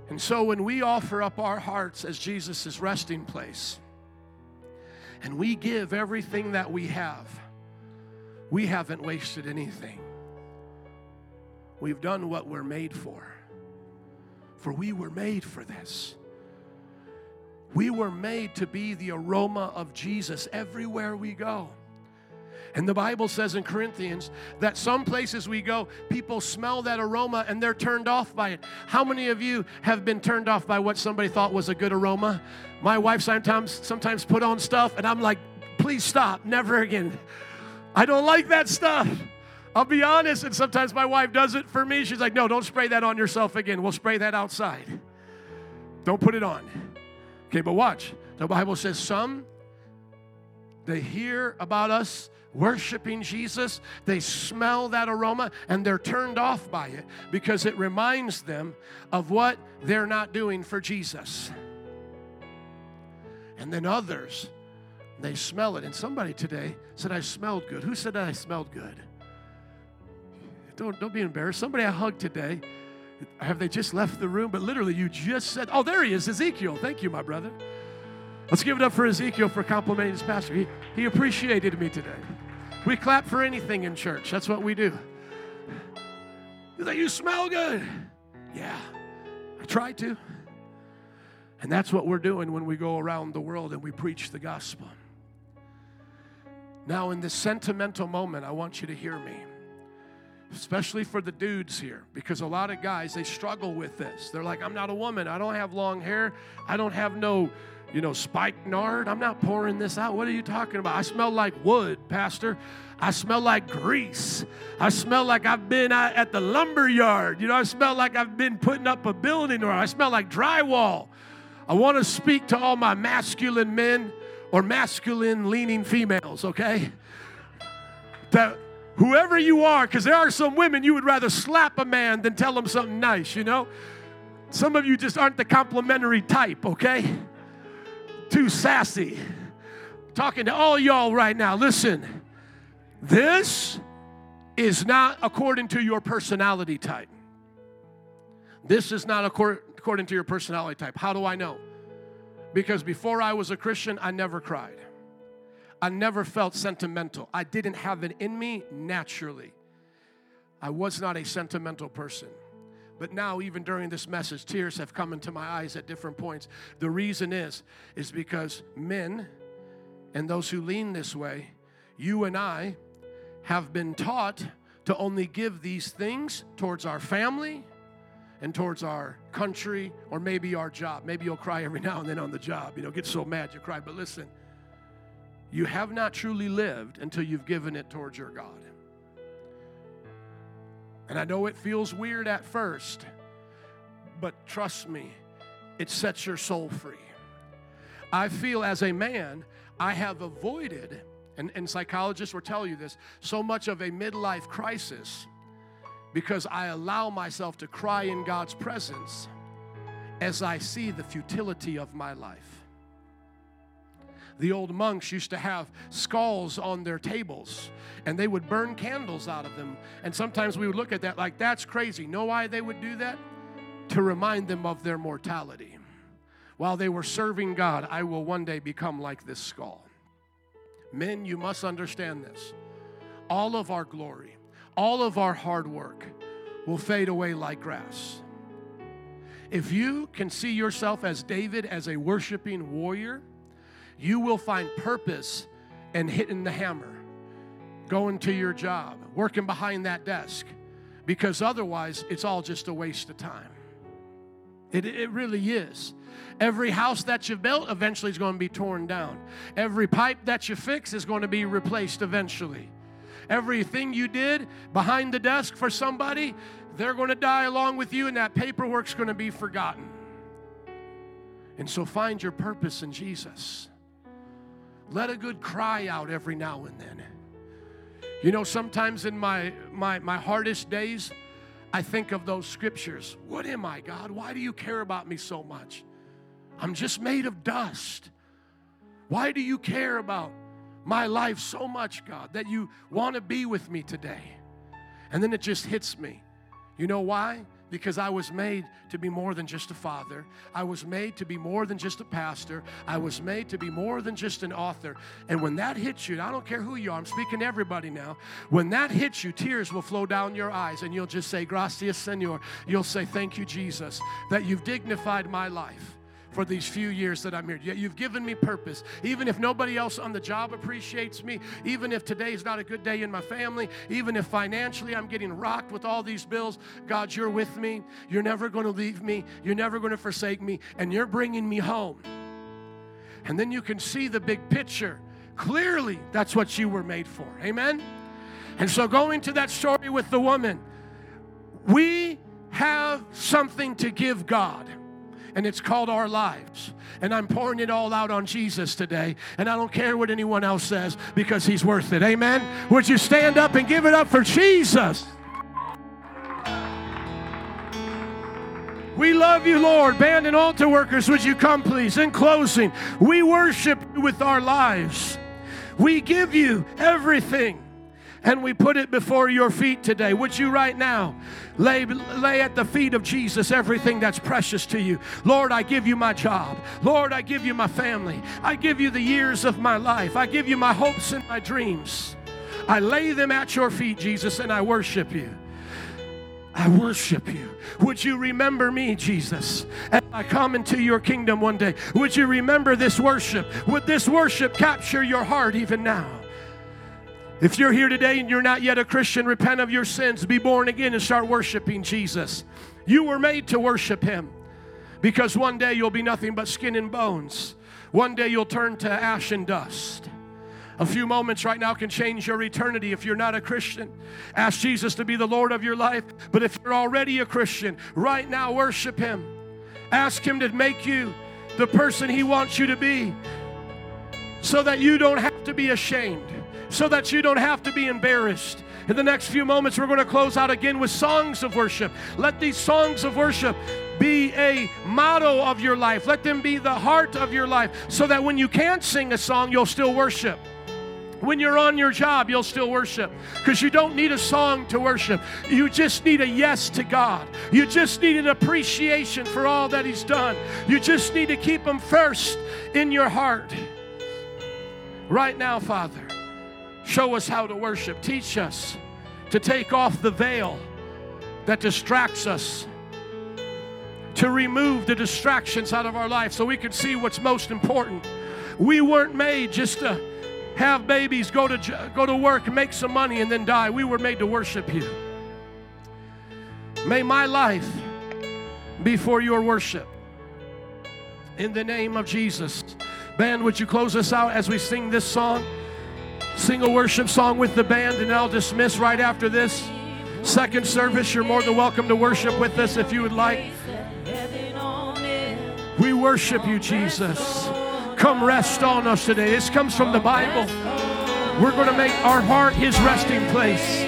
[SPEAKER 1] And so when we offer up our hearts as Jesus' resting place, and we give everything that we have, we haven't wasted anything. We've done what we're made for for we were made for this. We were made to be the aroma of Jesus everywhere we go. And the Bible says in Corinthians that some places we go, people smell that aroma and they're turned off by it. How many of you have been turned off by what somebody thought was a good aroma? My wife sometimes sometimes put on stuff and I'm like, please stop, never again. I don't like that stuff. I'll be honest, and sometimes my wife does it for me. She's like, no, don't spray that on yourself again. We'll spray that outside. Don't put it on. Okay, but watch. The Bible says some, they hear about us worshiping Jesus, they smell that aroma, and they're turned off by it because it reminds them of what they're not doing for Jesus. And then others, they smell it. And somebody today said, I smelled good. Who said I smelled good? Don't, don't be embarrassed. Somebody I hugged today, have they just left the room? But literally, you just said, Oh, there he is, Ezekiel. Thank you, my brother. Let's give it up for Ezekiel for complimenting his pastor. He, he appreciated me today. We clap for anything in church. That's what we do. He's like, You smell good. Yeah, I try to. And that's what we're doing when we go around the world and we preach the gospel. Now, in this sentimental moment, I want you to hear me especially for the dudes here because a lot of guys they struggle with this. They're like i'm not a woman. I don't have long hair. I don't have no you know spike nard. I'm not pouring this out. What are you talking about? I smell like wood pastor. I smell like grease. I smell like i've been at the lumber yard. You know i smell like i've been putting up a building or i smell like drywall. I want to speak to all my masculine men or masculine leaning females okay? That whoever you are, because there are some women you would rather slap a man than tell him something nice, you know? Some of you just aren't the complimentary type, okay? Too sassy. Talking to all y'all right now, listen. This is not according to your personality type. This is not according to your personality type. How do I know? Because before I was a Christian, I never cried. I never felt sentimental. I didn't have it in me naturally. I was not a sentimental person. But now, even during this message, tears have come into my eyes at different points. The reason is, is because men and those who lean this way, you and I, have been taught to only give these things towards our family and towards our country or maybe our job. Maybe you'll cry every <laughs> now and then on the job, you know, get so mad you cry. But listen, you have not truly lived until you've given it towards your God. And I know it feels weird at first, but trust me, it sets your soul free. I feel as a man, I have avoided, and, and psychologists will tell you this, so much of a midlife crisis because I allow myself to cry in God's presence as I see the futility of my life. The old monks used to have skulls on their tables and they would burn candles out of them. And sometimes we would look at that like, that's crazy. Know why they would do that? To remind them of their mortality. While they were serving God, I will one day become like this skull. Men, you must understand this. All of our glory, all of our hard work will fade away like grass. If you can see yourself as David, as a worshiping warrior, you will find purpose in hitting the hammer, going to your job, working behind that desk, because otherwise it's all just a waste of time. It, it really is. Every house that you built eventually is going to be torn down. Every pipe that you fix is going to be replaced eventually. Everything you did behind the desk for somebody, they're going to die along with you, and that paperwork's going to be forgotten. And so find your purpose in Jesus. Let a good cry out every now and then. You know, sometimes in my, my, my hardest days, I think of those scriptures. What am I, God? Why do you care about me so much? I'm just made of dust. Why do you care about my life so much, God, that you want to be with me today? And then it just hits me. You know why? Because I was made to be more than just a father. I was made to be more than just a pastor. I was made to be more than just an author. And when that hits you, I don't care who you are, I'm speaking to everybody now. When that hits you, tears will flow down your eyes and you'll just say, Gracias, Senor. You'll say, Thank you, Jesus, that you've dignified my life for these few years that I'm here. You've given me purpose. Even if nobody else on the job appreciates me, even if today is not a good day in my family, even if financially I'm getting rocked with all these bills, God, you're with me. You're never going to leave me. You're never going to forsake me. And you're bringing me home. And then you can see the big picture. Clearly, that's what you were made for. Amen? And so, going to that story with the woman, we have something to give God and it's called our lives. And I'm pouring it all out on Jesus today. And I don't care what anyone else says because he's worth it. Amen. Would you stand up and give it up for Jesus? We love you, Lord. Band and altar workers, would you come, please? In closing, we worship you with our lives. We give you everything and we put it before your feet today. Would you right now lay, lay at the feet of Jesus everything that's precious to you? Lord, I give you my job. Lord, I give you my family. I give you the years of my life. I give you my hopes and my dreams. I lay them at your feet, Jesus, and I worship you. I worship you. Would you remember me, Jesus, as I come into your kingdom one day? Would you remember this worship? Would this worship capture your heart even now? If you're here today and you're not yet a Christian, repent of your sins, be born again, and start worshiping Jesus. You were made to worship Him because one day you'll be nothing but skin and bones. One day you'll turn to ash and dust. A few moments right now can change your eternity if you're not a Christian. Ask Jesus to be the Lord of your life. But if you're already a Christian, right now worship Him. Ask Him to make you the person He wants you to be so that you don't have to be ashamed so that you don't have to be embarrassed. In the next few moments, we're going to close out again with songs of worship. Let these songs of worship be a motto of your life. Let them be the heart of your life so that when you can't sing a song, you'll still worship. When you're on your job, you'll still worship because you don't need a song to worship. You just need a yes to God. You just need an appreciation for all that He's done. You just need to keep Him first in your heart. Right now, Father. Show us how to worship. Teach us to take off the veil that distracts us, to remove the distractions out of our life so we can see what's most important. We weren't made just to have babies, go to, go to work, make some money, and then die. We were made to worship you. May my life be for your worship. In the name of Jesus. Band, would you close us out as we sing this song? Sing a worship song with the band, and I'll dismiss right after this. Second service, you're more than welcome to worship with us if you would like. We worship you, Jesus. Come rest on us today. This comes from the Bible. We're going to make our heart his resting place.